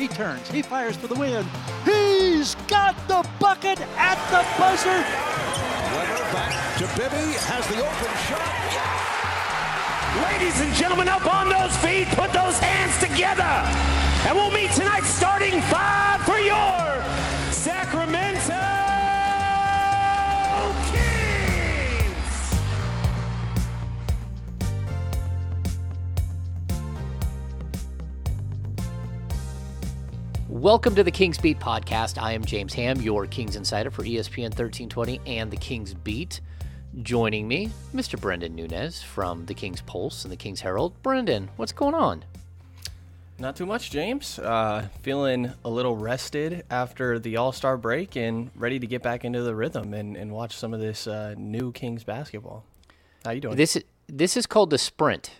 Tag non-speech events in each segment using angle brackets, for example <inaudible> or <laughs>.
He turns. He fires for the win. He's got the bucket at the buzzer. Webber back to Bibby. Has the open shot. Ladies and gentlemen, up on those feet, put those hands together. And we'll meet tonight starting five for your Welcome to the Kings Beat podcast. I am James Ham, your Kings insider for ESPN 1320 and the Kings Beat. Joining me, Mr. Brenden Nunes from the Kings Pulse and the Kings Herald. Brenden, what's going on? Not too much, James. Uh, feeling a little rested after the All Star break and ready to get back into the rhythm and, and watch some of this uh, new Kings basketball. How you doing? This this is called the sprint.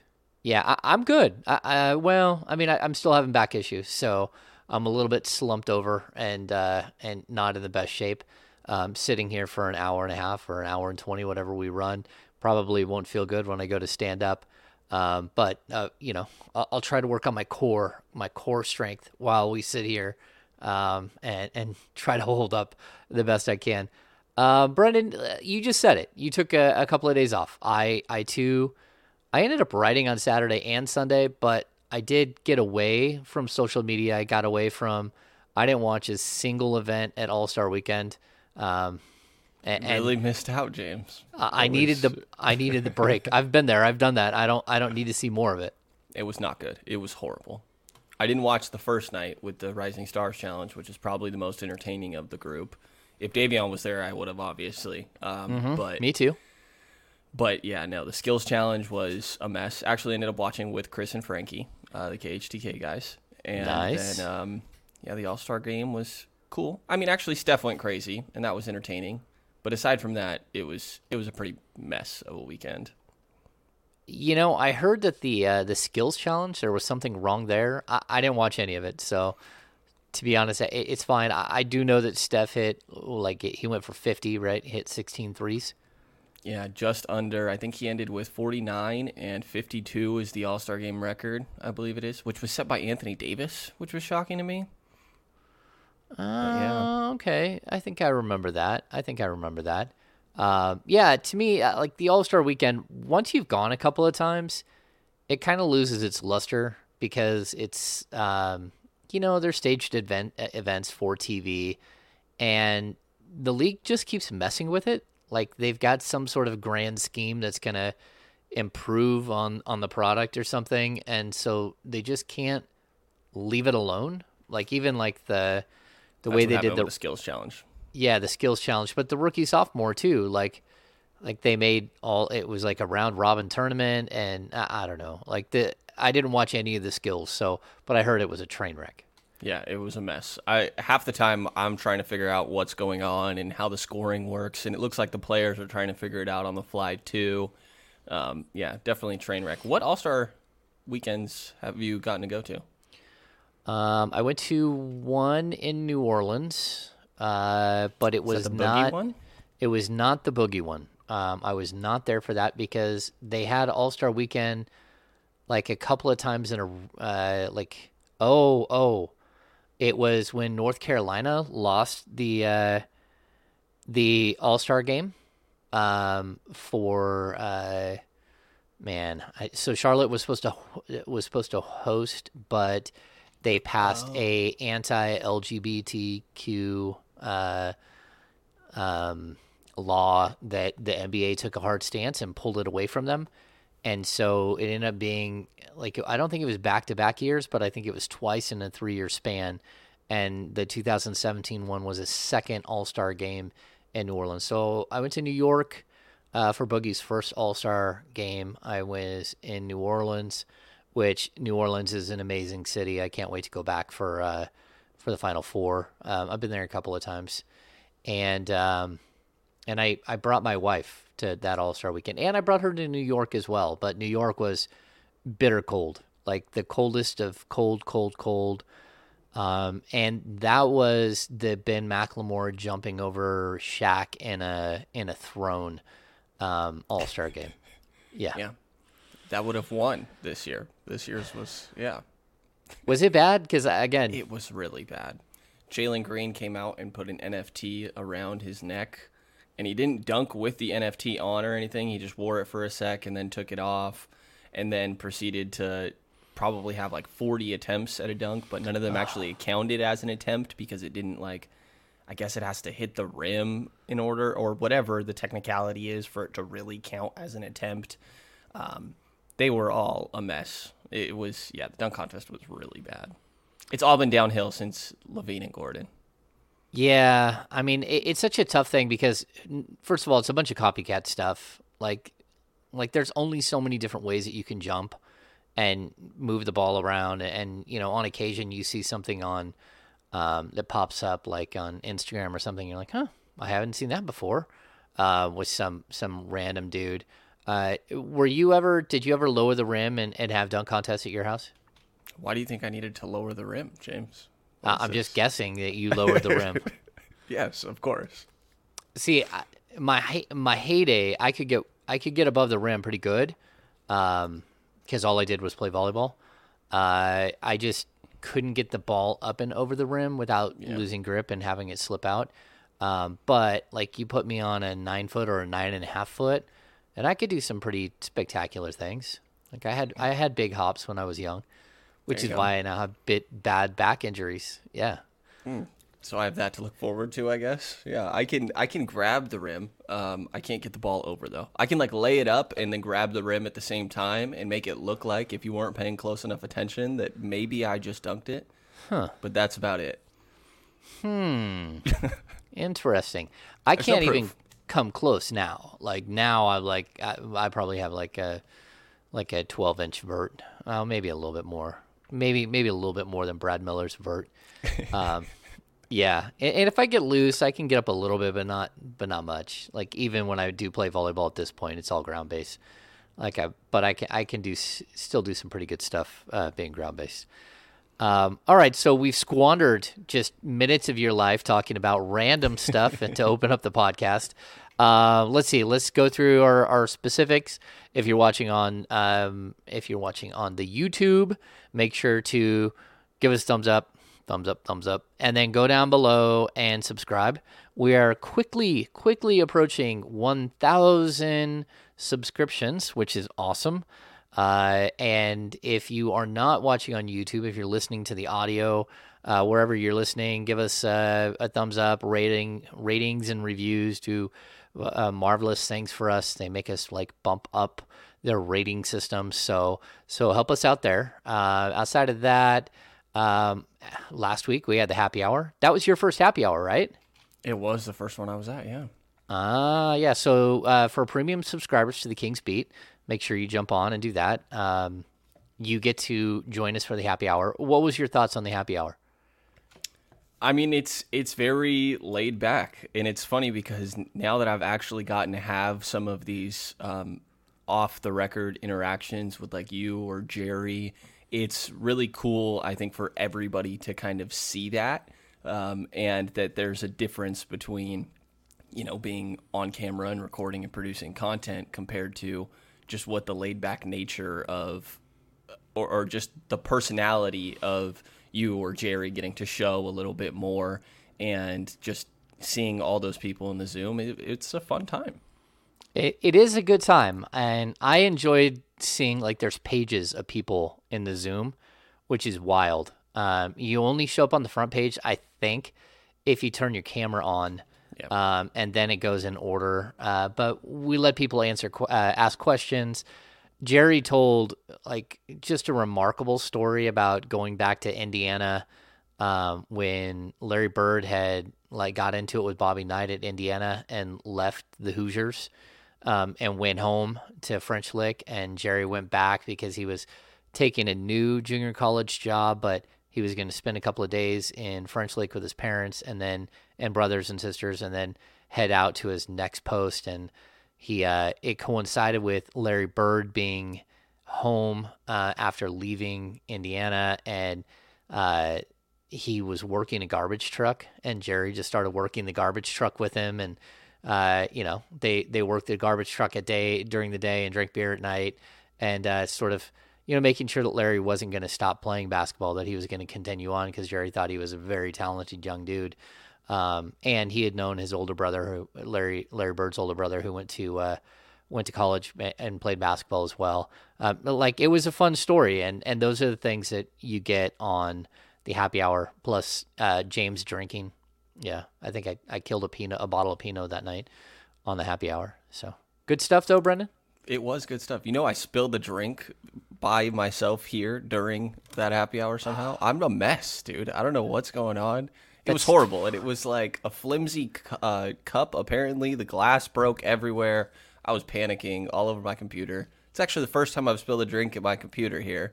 Yeah, I, I'm good. I, I, well, I mean, I, I'm still having back issues, so I'm a little bit slumped over and uh, and not in the best shape. Um, sitting here for an hour and a half or an hour and twenty, whatever we run, probably won't feel good when I go to stand up. Um, but uh, you know, I'll, I'll try to work on my core, my core strength while we sit here, um, and and <laughs> try to hold up the best I can. Uh, Brenden, uh, you just said it. You took a, a couple of days off. I I too, I ended up writing on Saturday and Sunday, but I did get away from social media. I got away from. I didn't watch a single event at All Star Weekend. Um, and, really missed out, James. I I needed the <laughs> I needed the break. I've been there. I've done that. I don't I don't need to see more of it. It was not good. It was horrible. I didn't watch the first night with the Rising Stars Challenge, which is probably the most entertaining of the group. If Davion was there, I would have obviously. Um, But Mm-hmm. Me too. But yeah, no, the skills challenge was a mess. Actually, ended up watching with Chris and Frankie, uh, the KHTK guys, and Nice. then um, yeah, the All Star game was cool. I mean, actually, Steph went crazy, and that was entertaining. But aside from that, it was it was a pretty mess of a weekend. You know, I heard that the uh, the skills challenge there was something wrong there. I, I didn't watch any of it, so to be honest, it, it's fine. I, I do know that Steph hit like he went for fifty, right? Hit 16 threes. Yeah, just under. I think he ended with 49 and 52 is the All Star game record, I believe it is, which was set by Anthony Davis, which was shocking to me. yeah. Uh, okay, I think I remember that. I think I remember that. Uh, yeah, to me, uh, like the All Star Weekend, once you've gone a couple of times, it kind of loses its luster because it's, um, you know, they're staged event events for TV, and the league just keeps messing with it. Like they've got some sort of grand scheme that's gonna improve on on the product or something, and so they just can't leave it alone. Like even like the the That's way they did the the skills challenge. yeah the skills challenge but the rookie sophomore too like like they made all it was like a round robin tournament and I, I don't know like the i didn't watch any of the skills so but i heard it was a train wreck Yeah, it was a mess. I half the time I'm trying to figure out what's going on and how the scoring works, and it looks like the players are trying to figure it out on the fly too. Um, yeah, definitely train wreck. What All Star weekends have you gotten to go to? um i went to one in new orleans uh but it Was was that the not one? It was not the boogie one. Um, I was not there for that because they had All Star Weekend like a couple of times in a uh, like oh oh, it was when North Carolina lost the uh, the All Star game um, for uh, man. I, so Charlotte was supposed to was supposed to host, but they passed a anti LGBTQ. Uh, um, law that the NBA took a hard stance and pulled it away from them. And so it ended up being like, I don't think it was back to back years, but I think it was twice in a three year span. And the 2017 one was a second All Star game in New Orleans. So I went to New York uh, for Boogie's first All Star game. I was in New Orleans, which New Orleans is an amazing city. I can't wait to go back for uh, for the Final Four. Um, I've been there a couple of times, and um, and I I brought my wife to that All Star weekend, and I brought her to New York as well. But New York was bitter cold, like the coldest of cold, cold, cold. Um, and that was the Ben McLemore jumping over Shaq in a in a throne um, All Star game. Yeah. Yeah, that would have won this year. This year's was yeah. Was it bad? Because again, It was really bad. Jalen Green came out and put an NFT around his neck, and he didn't dunk with the NFT on or anything. He just wore it for a sec and then took it off, and then proceeded to probably have like 40 attempts at a dunk, but none of them actually counted as an attempt because it didn't like. I guess it has to hit the rim in order, or whatever the technicality is for it to really count as an attempt. Um, they were all a mess. It was yeah, the dunk contest was really bad. It's all been downhill since LaVine and Gordon. Yeah, I mean it, it's such a tough thing because first of all, it's a bunch of copycat stuff. Like, like there's only so many different ways that you can jump and move the ball around, and you know, on occasion you see something on um, that pops up like on Instagram or something. You're like, huh, I haven't seen that before. Uh, with some some random dude. Uh, were you ever? Did you ever lower the rim and, and have dunk contests at your house? Why do you think I needed to lower the rim, James? Uh, I'm just guessing that you lowered the rim. <laughs> Yes, of course. See, I- my my heyday, I could get I could get above the rim pretty good, because all I did was play volleyball. Uh, I just couldn't get the ball up and over the rim without losing grip and having it slip out. Um, but like you put me on a nine foot or a nine and a half foot, and I could do some pretty spectacular things. Like I had I had big hops when I was young, which There is you go. why I now have bit bad back injuries. Yeah. So I have that to look forward to, I guess. Yeah, I can I can grab the rim. Um, I can't get the ball over though. I can like lay it up and then grab the rim at the same time and make it look like if you weren't paying close enough attention that maybe I just dunked it. Huh. But that's about it. Hmm. <laughs> Interesting. I no can't even come close now. Like now, I'm like I, I probably have like a like a 12 inch vert. Uh, maybe a little bit more. Maybe maybe a little bit more than Brad Miller's vert. <laughs> Um, yeah, and, and if I get loose, I can get up a little bit, but not but not much. Like even when I do play volleyball at this point, it's all ground based. Like I, but I can I can do still do some pretty good stuff uh, being ground based. Um, all right, so we've squandered just minutes of your life talking about random stuff <laughs> and to open up the podcast. Uh, let's see. Let's go through our, our specifics. If you're watching on um, if you're watching on the YouTube, make sure to give us thumbs up, thumbs up, thumbs up, and then go down below and subscribe. We are quickly, quickly approaching 1,000 subscriptions, which is awesome. Uh, and if you are not watching on YouTube, if you're listening to the audio, uh, wherever you're listening, give us uh, a thumbs up, rating, ratings, and reviews do uh, marvelous things for us. They make us like bump up their rating system. So so help us out there. Uh, outside of that, um, last week we had the happy hour. That was your first happy hour, right? It was the first one I was at, yeah. Ah, yeah. So uh, for premium subscribers to the King's Beat, make sure you jump on and do that. Um, you get to join us for the happy hour. What was your thoughts on the happy hour? I mean, it's it's very laid back, and it's funny because now that I've actually gotten to have some of these um, off the record interactions with like you or Jerry, it's really cool. I think for everybody to kind of see that, um, and that there's a difference between you know being on camera and recording and producing content compared to just what the laid back nature of or, or just the personality of you or Jerry getting to show a little bit more and just seeing all those people in the Zoom, it, it's a fun time. It, it is a good time, and I enjoyed seeing like there's pages of people in the Zoom, which is wild. Um, you only show up on the front page, I think, if you turn your camera on, Yep. um, and then it goes in order. Uh, but we let people answer, uh, ask questions. Jerry told like just a remarkable story about going back to Indiana um, when Larry Bird had like got into it with Bobby Knight at Indiana and left the Hoosiers um, and went home to French Lick, and Jerry went back because he was taking a new junior college job, but he was going to spend a couple of days in French Lick with his parents and then and brothers and sisters, and then head out to his next post. And he uh, it coincided with Larry Bird being home uh, after leaving Indiana, and uh, he was working a garbage truck, and Jerry just started working the garbage truck with him, and uh, you know they they worked the garbage truck a day during the day and drank beer at night, and uh, sort of you know, making sure that Larry wasn't going to stop playing basketball, that he was going to continue on because Jerry thought he was a very talented young dude. Um, and he had known his older brother, who Larry Larry Bird's older brother, who went to uh, went to college and played basketball as well. Um, like it was a fun story, and and those are the things that you get on the happy hour. Plus uh, James drinking. Yeah, I think I, I killed a Pinot, a bottle of Pinot that night on the happy hour. So good stuff, though, Brenden. It was good stuff. You know, I spilled the drink by myself here during that happy hour somehow. I'm a mess, dude. I don't know what's going on. It was horrible, and it was like a flimsy uh, cup. Apparently, the glass broke everywhere. I was panicking all over my computer. It's actually the first time I've spilled a drink at my computer here,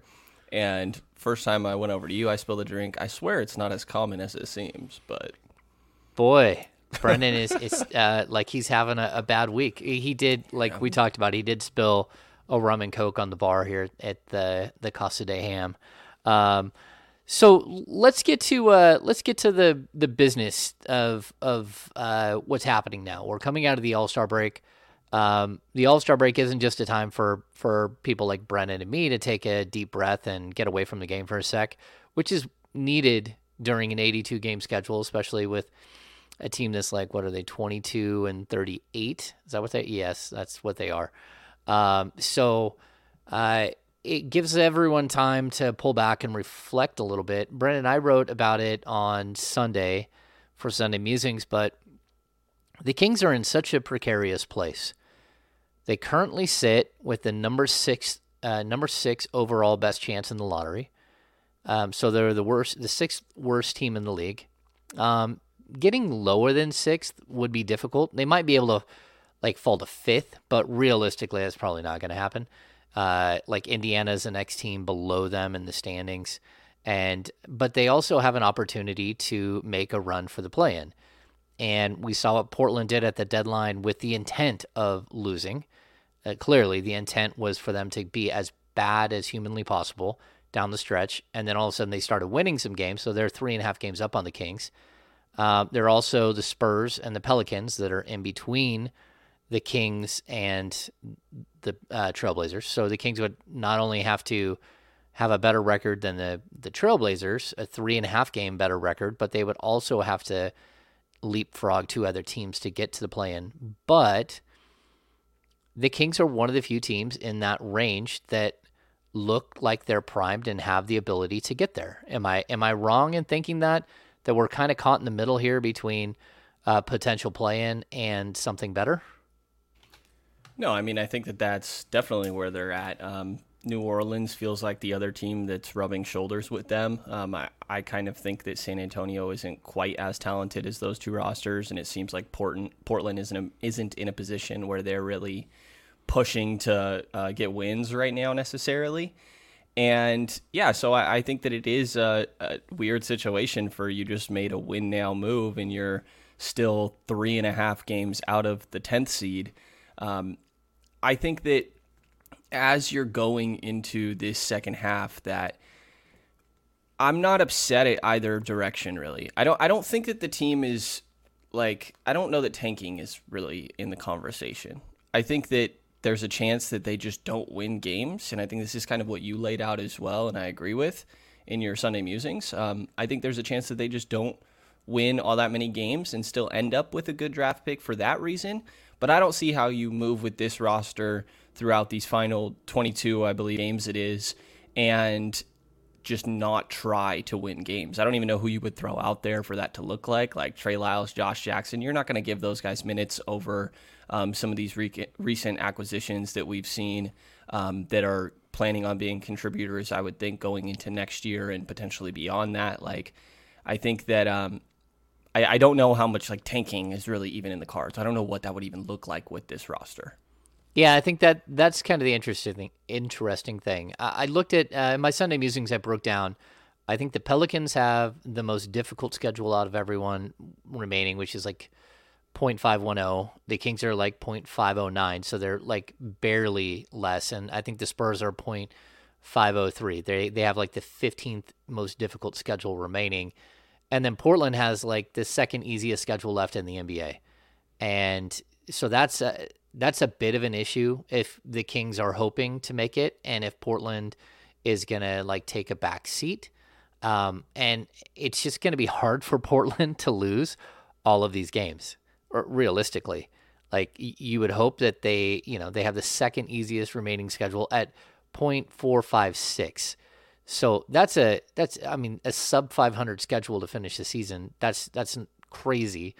and first time I went over to you, I spilled a drink. I swear it's not as common as it seems, but boy, Brenden is is uh, like he's having a, a, bad week. He did like yeah. we talked about. He did spill a rum and coke on the bar here at the the Casa de Ham. Um, so let's get to uh, let's get to the the business of of uh, what's happening now. We're coming out of the All Star break. Um, the All Star break isn't just a time for for people like Brenden and me to take a deep breath and get away from the game for a sec, which is needed during an 82 game schedule, especially with a team that's like what are they 22 and 38? Is that what they? Yes, that's what they are. Um, so. Uh, it gives everyone time to pull back and reflect a little bit. Brenden I wrote about it on Sunday for Sunday Musings, but the Kings are in such a precarious place. They currently sit with the number six, uh, number six overall best chance in the lottery. Um, so they're the worst, the sixth worst team in the league. Um, getting lower than sixth would be difficult. They might be able to like fall to fifth, but realistically, that's probably not going to happen. Uh, like Indiana's the next team below them in the standings, and but they also have an opportunity to make a run for the play-in. And we saw what Portland did at the deadline with the intent of losing. Uh, clearly, the intent was for them to be as bad as humanly possible down the stretch, and then all of a sudden they started winning some games, so they're three and a half games up on the Kings. Uh, are also the Spurs and the Pelicans that are in between the Kings and the uh, Trailblazers. So the Kings would not only have to have a better record than the the Trailblazers, a three and a half game better record, but they would also have to leapfrog two other teams to get to the play-in. But the Kings are one of the few teams in that range that look like they're primed and have the ability to get there. Am I am I wrong in thinking that that we're kind of caught in the middle here between uh, potential play-in and something better? No, I mean I think that that's definitely where they're at. Um, New Orleans feels like the other team that's rubbing shoulders with them. Um, I, I kind of think that San Antonio isn't quite as talented as those two rosters, and it seems like Portland Portland isn't a, isn't in a position where they're really pushing to uh, get wins right now necessarily. And yeah, so I, I think that it is a, a, weird situation for you just made a win now move, and you're still three and a half games out of the tenth seed. Um, I think that as you're going into this second half, that I'm not upset at either direction really. I don't I don't think that the team is like I don't know that tanking is really in the conversation. I think that there's a chance that they just don't win games, and I think this is kind of what you laid out as well, and I agree with in your Sunday musings. Um, I think there's a chance that they just don't win all that many games and still end up with a good draft pick for that reason. But I don't see how you move with this roster throughout these final 22, I believe, games it is, and just not try to win games. I don't even know who you would throw out there for that to look like, like Trey Lyles, Josh Jackson. You're not going to give those guys minutes over um, some of these re- recent acquisitions that we've seen um, that are planning on being contributors, I would think, going into next year and potentially beyond that. Like, I think that um, I, I don't know how much like tanking is really even in the cards. I don't know what that would even look like with this roster. Yeah, I think that that's kind of the interesting interesting thing. I, I looked at uh, my Sunday musings. I broke down. I think the Pelicans have the most difficult schedule out of everyone remaining, which is like 0.510. The Kings are like 0.509, so they're like barely less. And I think the Spurs are 0.503. They they have like the 15th most difficult schedule remaining. And then Portland has like the second easiest schedule left in the NBA. And so that's a, that's a bit of an issue if the Kings are hoping to make it and if Portland is going to like take a back seat. Um, and it's just going to be hard for <laughs> Portland to lose all of these games, or realistically. Like you would hope that they, you know, they have the second easiest remaining schedule at 0.456. So that's a that's I mean a sub 500 schedule to finish the season. That's that's crazy.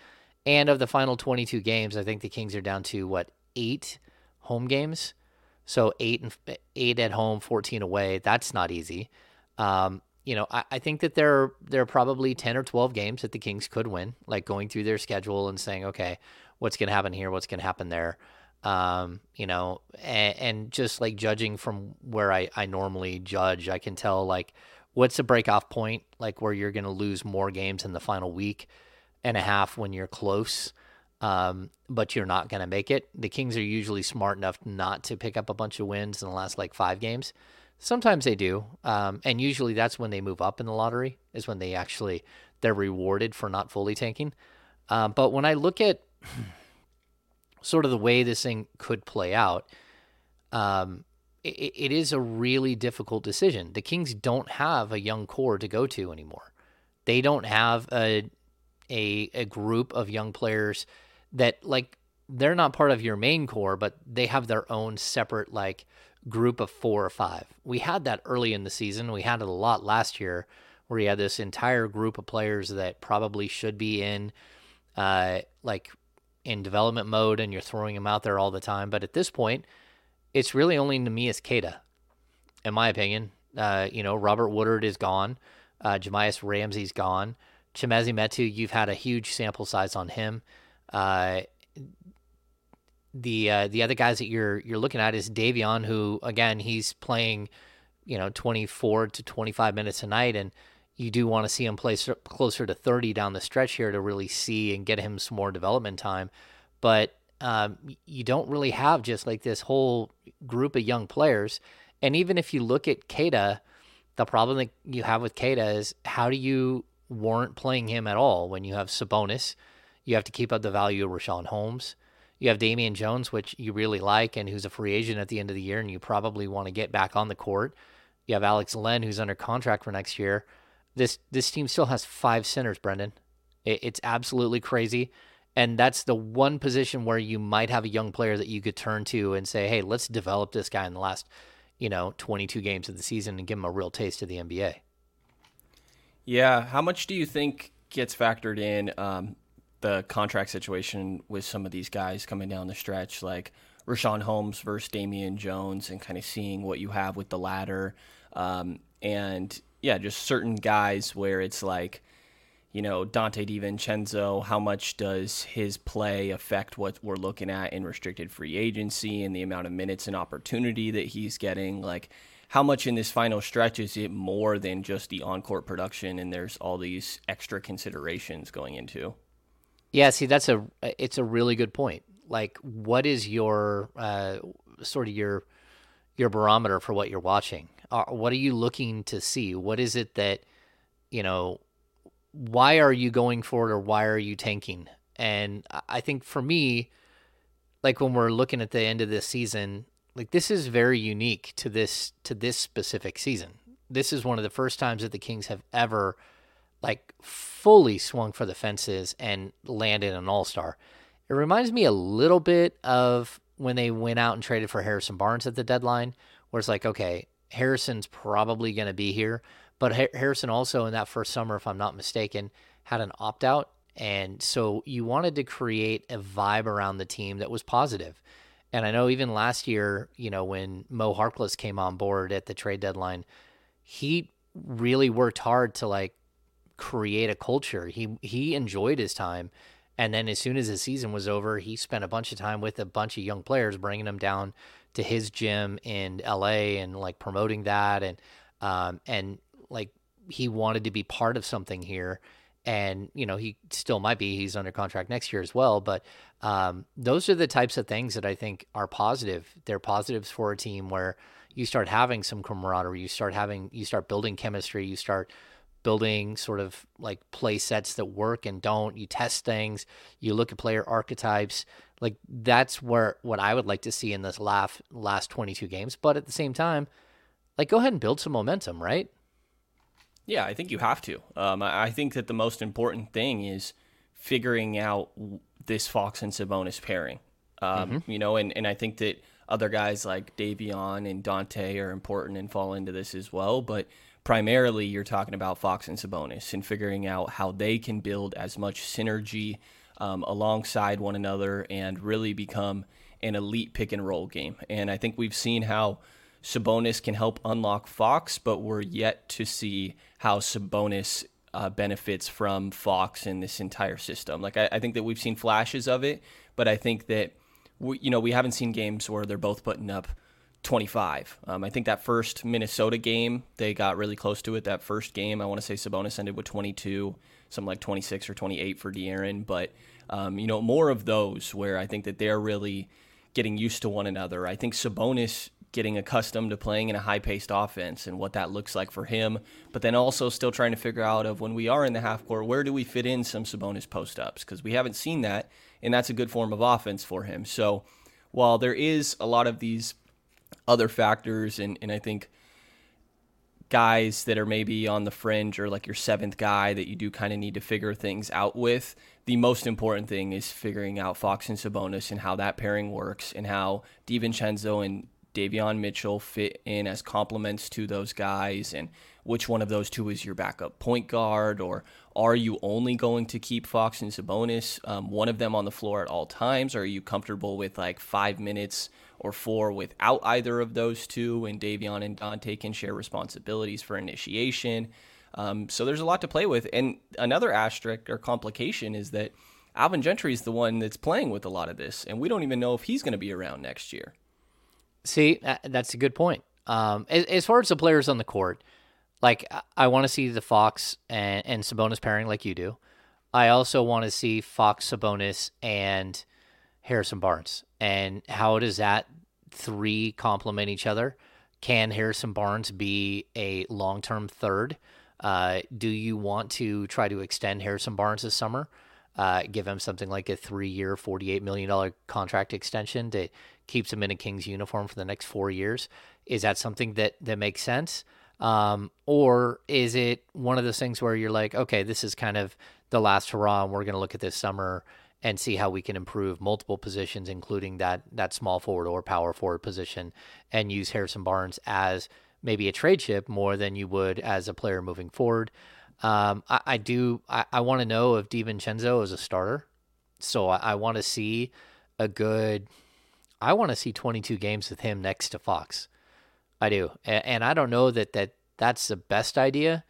And of the final 22 games, I think the Kings are down to what eight home games. So eight and eight at home, 14 away. That's not easy. Um, you know, I, I, think that there there are probably 10 or 12 games that the Kings could win, like going through their schedule and saying, okay, what's going to happen here? What's going to happen there? Um, you know, and, and, just like judging from where I, I normally judge, I can tell like what's the break off point, like where you're going to lose more games in the final week and a half when you're close. Um, but you're not going to make it. The Kings are usually smart enough not to pick up a bunch of wins in the last like five games. Sometimes they do, um, and usually that's when they move up in the lottery. Is when they actually they're rewarded for not fully tanking. Um, but when I look at sort of the way this thing could play out, um, it, it is a really difficult decision. The Kings don't have a young core to go to anymore. They don't have a a, a group of young players that like they're not part of your main core, but they have their own separate like group of four or five. We had that early in the season. We had it a lot last year where you had this entire group of players that probably should be in uh, like in development mode and you're throwing them out there all the time. But at this point, it's really only Neemias Queta, in my opinion. Uh, you know, Robert Woodard is gone. Uh, Jahmi'us Ramsey's gone. Chimezie Metu, you've had a huge sample size on him. Uh, the uh, the other guys that you're you're looking at is Davion, who again he's playing, you know, 24 to 25 minutes a night, and you do want to see him play closer to 30 down the stretch here to really see and get him some more development time. But um, you don't really have just like this whole group of young players. And even if you look at Queta, the problem that you have with Queta is how do you warrant playing him at all when you have Sabonis? You have to keep up the value of Richaun Holmes. You have Damian Jones, which you really like, and who's a free agent at the end of the year, and you probably want to get back on the court. You have Alex Len, who's under contract for next year. This this team still has five centers, Brenden. It, it's absolutely crazy, and that's the one position where you might have a young player that you could turn to and say, "Hey, let's develop this guy in the last, you know, 22 games of the season and give him a real taste of the NBA." Yeah, how much do you think gets factored in? Um, the contract situation with some of these guys coming down the stretch, like Richaun Holmes versus Damian Jones, and kind of seeing what you have with the latter. Um, and yeah, just certain guys where it's like, you know, Donte DiVincenzo, how much does his play affect what we're looking at in restricted free agency and the amount of minutes and opportunity that he's getting? Like, how much in this final stretch is it more than just the on court production and there's all these extra considerations going into? Yeah, see, that's a it's a really good point. Like, what is your uh, sort of your your barometer for what you're watching? What are you looking to see? What is it that you know? Why are you going for it, or why are you tanking? And I think for me, like when we're looking at the end of this season, like this is very unique to this to this specific season. This is one of the first times that the Kings have ever like fully swung for the fences and landed an all star. It reminds me a little bit of when they went out and traded for Harrison Barnes at the deadline, where it's like, okay, Harrison's probably going to be here. But Harrison also in that first summer, if I'm not mistaken, had an opt out. And so you wanted to create a vibe around the team that was positive. And I know even last year, you know, when Mo Harkless came on board at the trade deadline, he really worked hard to like create a culture. He he enjoyed his time, and then as soon as the season was over, he spent a bunch of time with a bunch of young players, bringing them down to his gym in L.A. and like promoting that, and um, and like he wanted to be part of something here. And you know he still might be. He's under contract next year as well. But um, those are the types of things that I think are positive. They're positives for a team where you start having some camaraderie. You start having you start building chemistry. You start building sort of like play sets that work and don't. You test things, you look at player archetypes. Like that's where what I would like to see in this last last 22 games. But at the same time, like go ahead and build some momentum, right? Yeah, I think you have to. Um, I think that the most important thing is figuring out this Fox and Sabonis pairing. Um, mm-hmm. You know, and, and I think that other guys like Davion and Donte are important and fall into this as well. But primarily, you're talking about Fox and Sabonis and figuring out how they can build as much synergy um, alongside one another and really become an elite pick and roll game. And I think we've seen how Sabonis can help unlock Fox, but we're yet to see how Sabonis uh, benefits from Fox in this entire system. Like I, I, think that we've seen flashes of it, but I think that we, you know we haven't seen games where they're both putting up 25. Um, I think that first Minnesota game they got really close to it. That first game I want to say Sabonis ended with 22, something like 26 or 28 for De'Aaron, but um, you know more of those where I think that they're really getting used to one another. I think Sabonis getting accustomed to playing in a high-paced offense and what that looks like for him, but then also still trying to figure out of when we are in the half court, where do we fit in some Sabonis post-ups because we haven't seen that, and that's a good form of offense for him. So while there is a lot of these other factors, and, and I think guys that are maybe on the fringe or like your seventh guy that you do kind of need to figure things out with. The most important thing is figuring out Fox and Sabonis and how that pairing works and how DiVincenzo and Davion Mitchell fit in as complements to those guys, and which one of those two is your backup point guard, or are you only going to keep Fox and Sabonis, um, one of them on the floor at all times? Or are you comfortable with like five minutes or four without either of those two, and Davion and Donte can share responsibilities for initiation? Um, so there's a lot to play with. And another asterisk or complication is that Alvin Gentry is the one that's playing with a lot of this, and we don't even know if he's going to be around next year. See, that's a good point. Um, as, as, far as the players on the court, like I want to see the Fox and, and Sabonis pairing like you do. I also want to see Fox, Sabonis, and Harrison Barnes. And how does that three complement each other? Can Harrison Barnes be a long term third? Uh, do you want to try to extend Harrison Barnes this summer? Uh, give him something like a three year, $48 million contract extension to keeps him in a Kings uniform for the next four years. Is that something that that makes sense? Um, or is it one of those things where you're like, okay, this is kind of the last hurrah, and we're going to look at this summer and see how we can improve multiple positions, including that that small forward or power forward position, and use Harrison Barnes as maybe a trade chip more than you would as a player moving forward. Um, I, I, do. I, I want to know if DiVincenzo is a starter, so I, I want to see a good I want to see 22 games with him next to Fox. I do, and, and I don't know that that that's the best idea.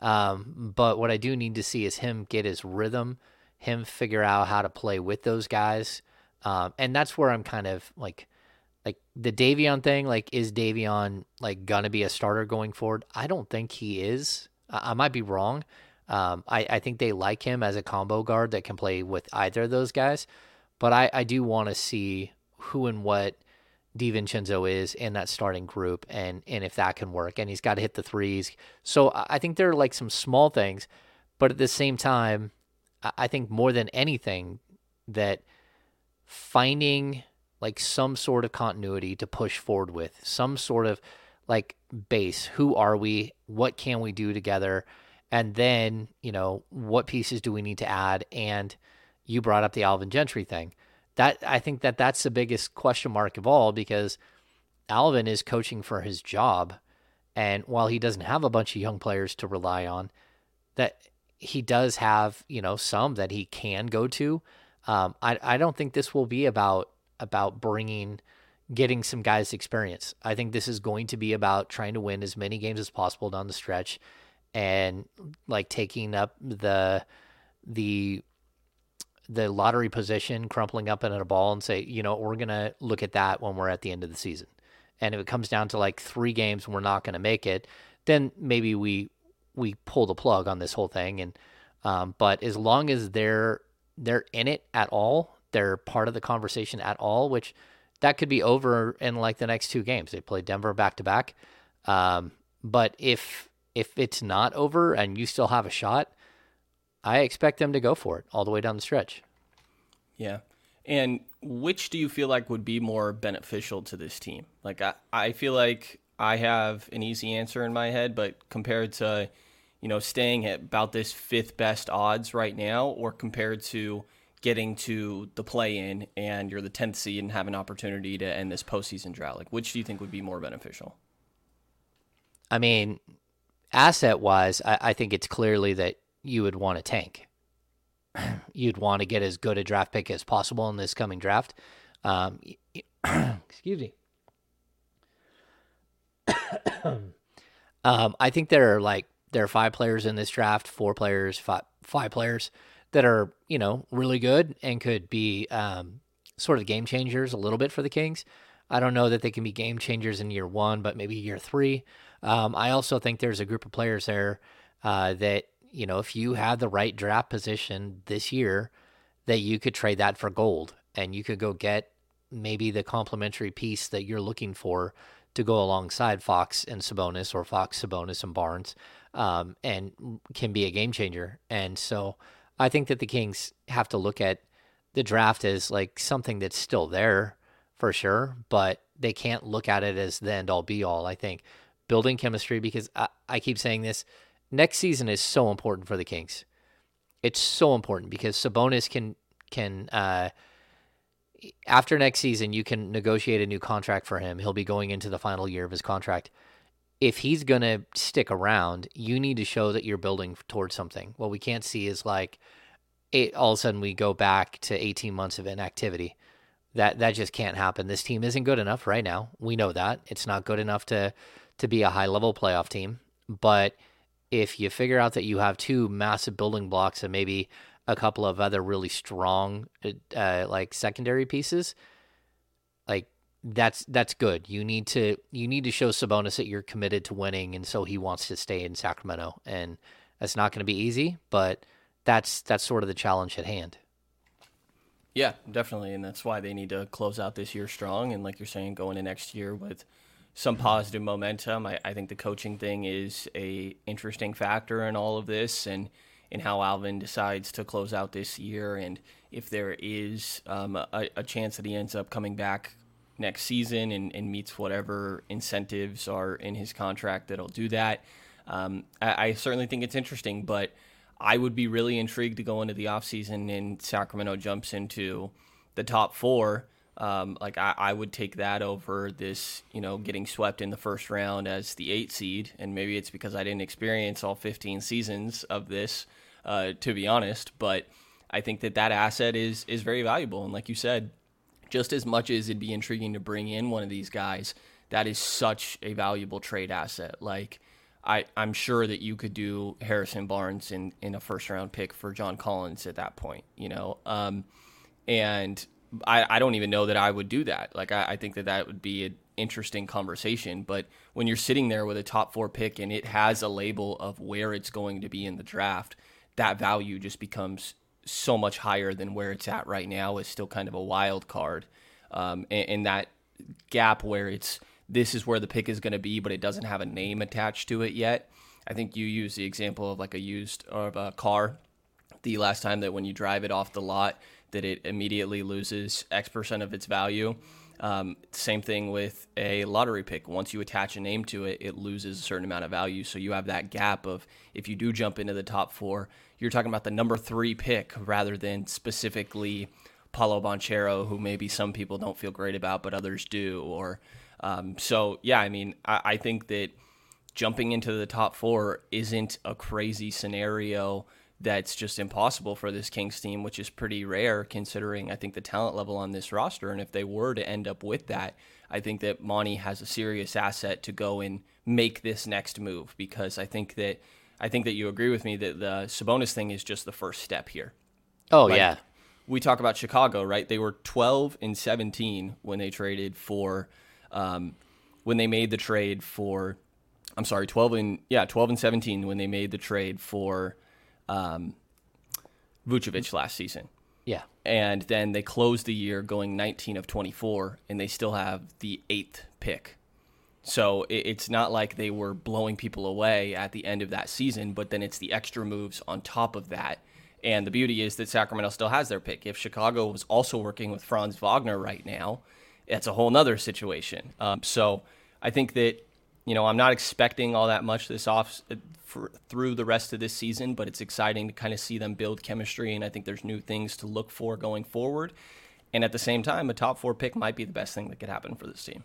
Um, but what I do need to see is him get his rhythm, him figure out how to play with those guys, um, and that's where I'm kind of like, like the Davion thing. Like, is Davion like gonna be a starter going forward? I don't think he is. I, I might be wrong. Um, I, I think they like him as a combo guard that can play with either of those guys, but I, I do want to see who and what DiVincenzo is in that starting group and and if that can work. And he's got to hit the threes. So I think there are like some small things, but at the same time, I think more than anything that finding like some sort of continuity to push forward with, some sort of like base. Who are we? What can we do together? And then, you know, what pieces do we need to add? And you brought up the Alvin Gentry thing that I think that that's the biggest question mark of all because Alvin is coaching for his job, and while he doesn't have a bunch of young players to rely on, that he does have you know some that he can go to. Um, I I don't think this will be about about bringing getting some guys experience. I think this is going to be about trying to win as many games as possible down the stretch and like taking up the the the lottery position, crumpling up in a ball, and say, you know, we're to look at that when we're at the end of the season. And if it comes down to like three games and we're not going to make it, then maybe we we pull the plug on this whole thing. And um, but as long as they're they're in it at all, they're part of the conversation at all, which that could be over in like the next two games. They play Denver back to back. Um, but if if it's not over and you still have a shot, I expect them to go for it all the way down the stretch. Yeah. And which do you feel like would be more beneficial to this team? Like I, I feel like I have an easy answer in my head, but compared to, you know, staying at about this fifth best odds right now, or compared to getting to the play in and you're the 10th seed and have an opportunity to end this postseason drought, like which do you think would be more beneficial? I mean, asset wise, I, I think it's clearly that you would want to tank. <clears throat> You'd want to get as good a draft pick as possible in this coming draft. Um, <clears throat> excuse me. <coughs> um, I think there are like there are five players in this draft, four players, five five players that are you know really good and could be um, sort of game changers a little bit for the Kings. I don't know that they can be game changers in year one, but maybe year three. Um, I also think there's a group of players there uh, that you know if you have the right draft position this year, that you could trade that for gold and you could go get maybe the complementary piece that you're looking for to go alongside Fox and Sabonis or Fox, Sabonis, and Barnes, um, and can be a game changer. And so I think that the Kings have to look at the draft as like something that's still there for sure, but they can't look at it as the end all be all. I think building chemistry, because I, I keep saying this, next season is so important for the Kings. It's so important because Sabonis can can uh, after next season you can negotiate a new contract for him. He'll be going into the final year of his contract. If he's going to stick around, you need to show that you're building towards something. What we can't see is like it, all of a sudden we go back to 18 months of inactivity. That that just can't happen. This team isn't good enough right now. We know that. It's not good enough to to be a high level playoff team, but if you figure out that you have two massive building blocks and maybe a couple of other really strong uh, like secondary pieces, like that's that's good. You need to you need to show Sabonis that you're committed to winning, and so he wants to stay in Sacramento. And that's not going to be easy, but that's that's sort of the challenge at hand. Yeah, definitely, and that's why they need to close out this year strong, and like you're saying, go into next year with some positive momentum. I, I think the coaching thing is a interesting factor in all of this, and in how Alvin decides to close out this year, and if there is um, a, a, chance that he ends up coming back next season and, and, meets whatever incentives are in his contract that'll do that. Um, I, I, certainly think it's interesting, but I would be really intrigued to go into the offseason and Sacramento jumps into the top four. Um, like I, I, would take that over this, you know, getting swept in the first round as the eight seed, and maybe it's because I didn't experience all 15 seasons of this uh, to be honest. But I think that that asset is is very valuable. And like you said, just as much as it'd be intriguing to bring in one of these guys, that is such a valuable trade asset. Like I, I'm sure that you could do Harrison Barnes in, in a first round pick for John Collins at that point, you know? Um, and I, I don't even know that I would do that. Like, I, I think that that would be an interesting conversation. But when you're sitting there with a top four pick and it has a label of where it's going to be in the draft, that value just becomes so much higher than where it's at right now is still kind of a wild card. Um, and, and, that gap where it's this is where the pick is going to be, but it doesn't have a name attached to it yet. I think you use the example of like a used of a car. The last time that when you drive it off the lot, that it immediately loses X percent of its value. Um, same thing with a lottery pick. Once you attach a name to it, it loses a certain amount of value. So you have that gap of if you do jump into the top four, you're talking about the number three pick rather than specifically Paolo Banchero, who maybe some people don't feel great about, but others do. Or um, so, yeah. I mean, I, I think that jumping into the top four isn't a crazy scenario that's just impossible for this Kings team, which is pretty rare considering I think the talent level on this roster. And if they were to end up with that, I think that Monte has a serious asset to go and make this next move because I think that I think that you agree with me that the Sabonis thing is just the first step here. Oh like, yeah. We talk about Chicago, right? They were 12 and 17 when they traded for um, when they made the trade for I'm sorry, 12 and yeah, 12 and 17 when they made the trade for um, Vucevic last season. Yeah. And then they closed the year going 19 of 24 and they still have the 8th pick so it's not like they were blowing people away at the end of that season, but then it's the extra moves on top of that. And the beauty is that Sacramento still has their pick. If Chicago was also working with Franz Wagner right now, it's a whole nother situation. Um, so I think that you know, I'm not expecting all that much this off for, through the rest of this season, but it's exciting to kind of see them build chemistry, and I think there's new things to look for going forward. And at the same time, a top four pick might be the best thing that could happen for this team.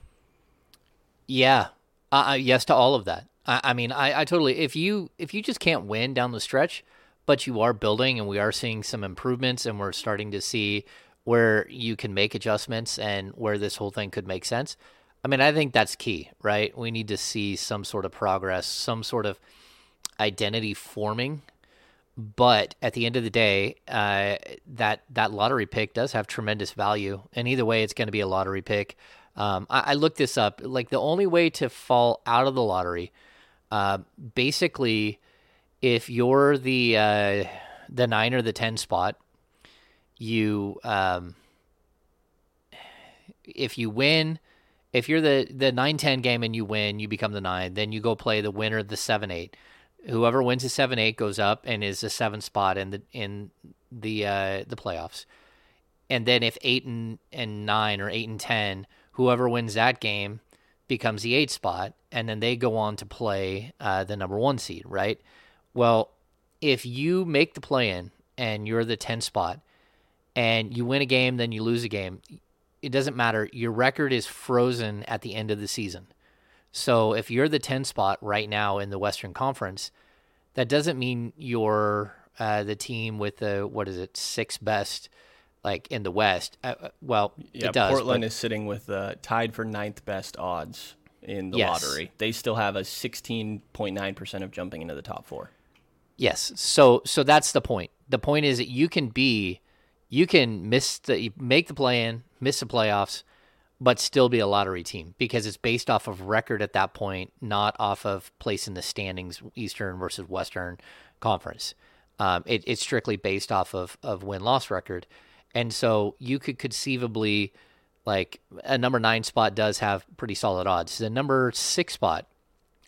Yeah, uh, uh yes to all of that. I, I mean, I, I totally. If you if you just can't win down the stretch, but you are building, and we are seeing some improvements, and we're starting to see where you can make adjustments and where this whole thing could make sense. I mean, I think that's key, right? We need to see some sort of progress, some sort of identity forming. But at the end of the day, uh, that that lottery pick does have tremendous value, and either way, it's going to be a lottery pick. Um, I, I, looked this up. Like the only way to fall out of the lottery, uh, basically, if you're the uh, the nine or the ten spot, you um, if you win, if you're the the nine ten game and you win, you become the nine. Then you go play the winner of the seven eight. Whoever wins the seven eight goes up and is the seven spot in the in the uh, the playoffs. And then if eight and, and nine or eight and ten, whoever wins that game becomes the eight spot, and then they go on to play uh, the number one seed, right? Well, if you make the play in and you're the 10 spot and you win a game, then you lose a game, it doesn't matter. Your record is frozen at the end of the season. So if you're the 10 spot right now in the Western Conference, that doesn't mean you're uh, the team with the, what is it, six best like in the West. Uh, uh well, yeah, it does. Portland but... is sitting with uh, tied for ninth best odds in the yes. lottery. They still have a 16.9% of jumping into the top four. Yes. So so that's the point. The point is that you can be you can miss the make the play in, miss the playoffs, but still be a lottery team because it's based off of record at that point, not off of place in the standings, Eastern versus Western Conference. Um, it, it's strictly based off of of win loss record, and so you could conceivably like a number nine spot does have pretty solid odds. The number six spot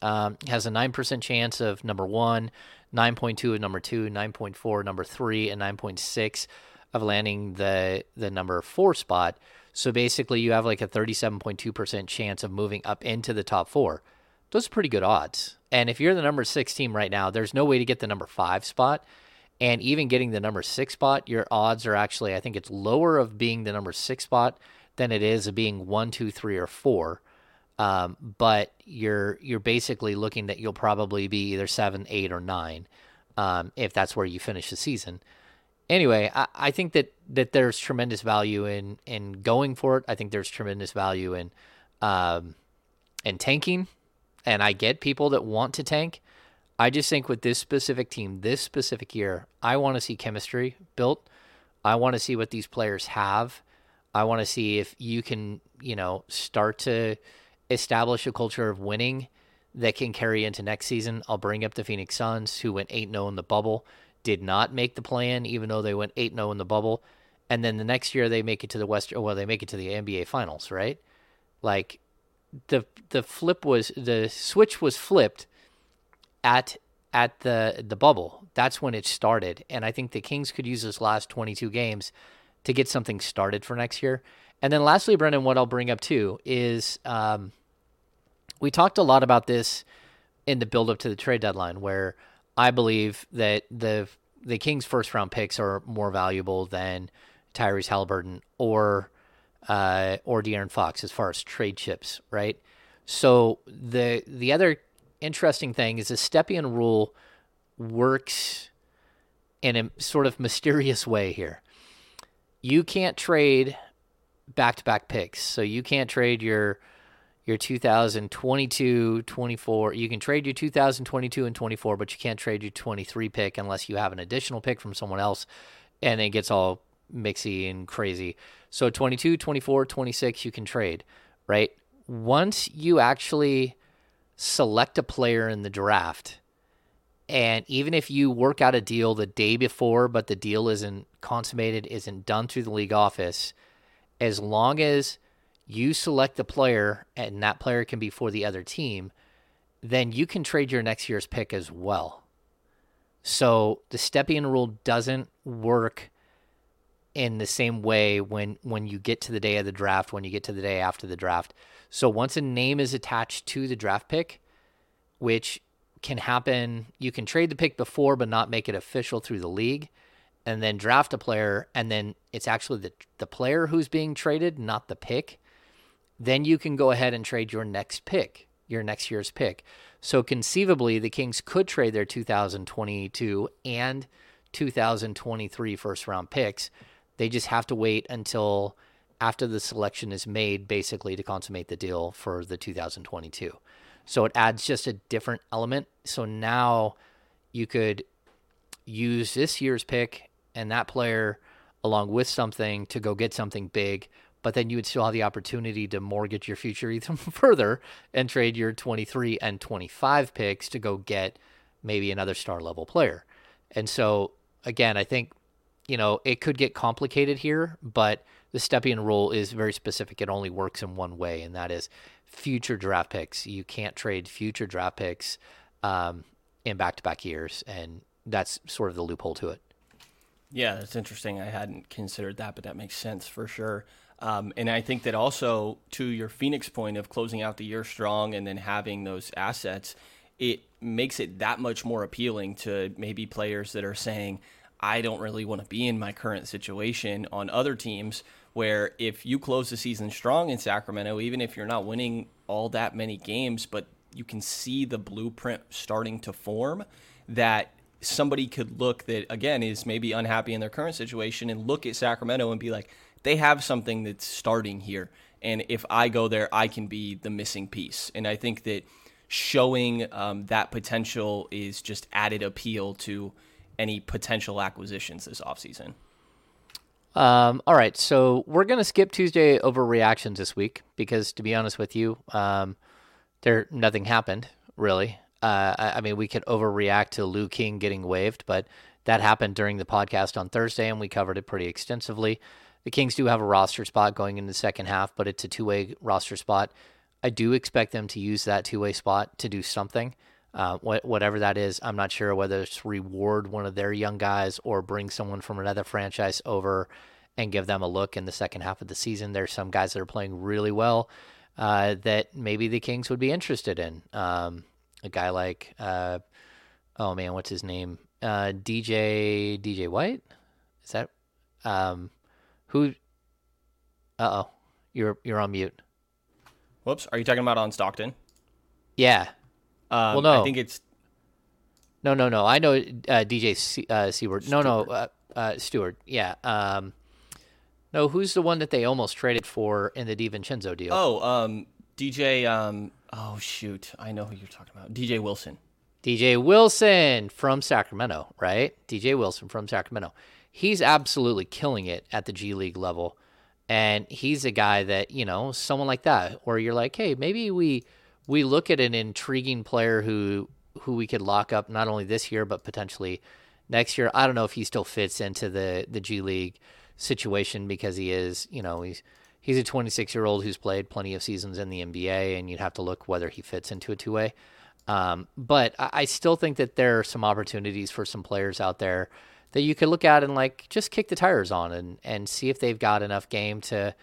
um, has a nine percent chance of number one, nine point two of number two, nine point four number three, and nine point six of landing the the number four spot. So basically, you have like a 37.2% chance of moving up into the top four. Those are pretty good odds. And if you're the number six team right now, there's no way to get the number five spot. And even getting the number six spot, your odds are actually, I think it's lower of being the number six spot than it is of being one, two, three, or four. Um, but you're you're basically looking that you'll probably be either seven, eight, or nine, um, if that's where you finish the season anyway, I, I think that, that there's tremendous value in in going for it. I think there's tremendous value in um, in tanking, and I get people that want to tank. I just think with this specific team, this specific year, I want to see chemistry built. I want to see what these players have. I want to see if you can, you know, start to establish a culture of winning that can carry into next season. I'll bring up the Phoenix Suns, who went 8 0 in the bubble did not make the plan, even though they went 8 0 in the bubble. And then the next year they make it to the West, well, they make it to the NBA Finals, right? Like the the flip was the switch was flipped at at the the bubble. That's when it started, and I think the Kings could use this last 22 games to get something started for next year. And then lastly, Brenden, what I'll bring up too is um, we talked a lot about this in the build up to the trade deadline, where I believe that the the Kings' first round picks are more valuable than Tyrese Halliburton or uh, or De'Aaron Fox as far as trade chips, right? So the the other interesting thing is the Stepien rule works in a sort of mysterious way here. You can't trade back to back picks, so you can't trade your your 2022, 24. You can trade your 2022 and 24, but you can't trade your 23 pick unless you have an additional pick from someone else, and it gets all mixy and crazy. So 22, 24, 26, you can trade, right? Once you actually select a player in the draft, and even if you work out a deal the day before, but the deal isn't consummated, isn't done through the league office, as long as you select the player and that player can be for the other team, then you can trade your next year's pick as well. So the Stepien rule doesn't work in the same way when when you get to the day of the draft, when you get to the day after the draft. So once a name is attached to the draft pick, which can happen. You can trade the pick before, but not make it official through the league, and then draft a player, and then it's actually the the player who's being traded, not the pick. Then you can go ahead and trade your next pick, your next year's pick. So conceivably, the Kings could trade their 2022 and 2023 first round picks. They just have to wait until after the selection is made, basically, to consummate the deal for the 2022. So it adds just a different element. So now you could use this year's pick and that player along with something to go get something big, but then you would still have the opportunity to mortgage your future even <laughs> further and trade your 23 and 25 picks to go get maybe another star level player. And so, again, I think, you know, it could get complicated here, but the Stepien rule is very specific. It only works in one way, and that is future draft picks. You can't trade future draft picks um, in back to back years, and that's sort of the loophole to it. Yeah, that's interesting. I hadn't considered that, but that makes sense for sure. Um, and I think that also to your Phoenix point of closing out the year strong and then having those assets, it makes it that much more appealing to maybe players that are saying, I don't really want to be in my current situation on other teams where if you close the season strong in Sacramento, even if you're not winning all that many games, but you can see the blueprint starting to form, that somebody could look that again is maybe unhappy in their current situation and look at Sacramento and be like, they have something that's starting here. And if I go there, I can be the missing piece. And I think that showing um, that potential is just added appeal to any potential acquisitions this offseason. Um, all right, so we're gonna skip Tuesday overreactions this week because, to be honest with you, um, there nothing happened really. Uh, I, I, mean, we could overreact to Lou King getting waived, but that happened during the podcast on Thursday, and we covered it pretty extensively. The Kings do have a roster spot going into the second half, but it's a two-way roster spot. I do expect them to use that two-way spot to do something. Uh, wh- whatever that is, I'm not sure whether it's reward one of their young guys or bring someone from another franchise over and give them a look in the second half of the season. There's some guys that are playing really well uh, that maybe the Kings would be interested in. Um, a guy like, uh, oh man, what's his name? Uh, DJ DJ White. Is that um, who? Uh oh, you're you're on mute. Whoops, are you talking about on Stockton? Yeah, um, well, no. I think it's no, no, no. I know uh, DJ C- uh, Seward. No, no, uh, uh, Steward. Yeah. Um, no, who's the one that they almost traded for in the DiVincenzo deal? Oh, um, DJ. Um, oh shoot, I know who you're talking about. DJ Wilson. DJ Wilson from Sacramento, right? DJ Wilson from Sacramento. He's absolutely killing it at the G League level. And he's a guy that, you know, someone like that, where you're like, hey, maybe we we look at an intriguing player who who we could lock up not only this year but potentially next year. I don't know if he still fits into the the G League situation because he is, you know, he's he's a 26 year old who's played plenty of seasons in the NBA, and you'd have to look whether he fits into a two way. Um, but I, I still think that there are some opportunities for some players out there that you could look at and like just kick the tires on and and see if they've got enough game to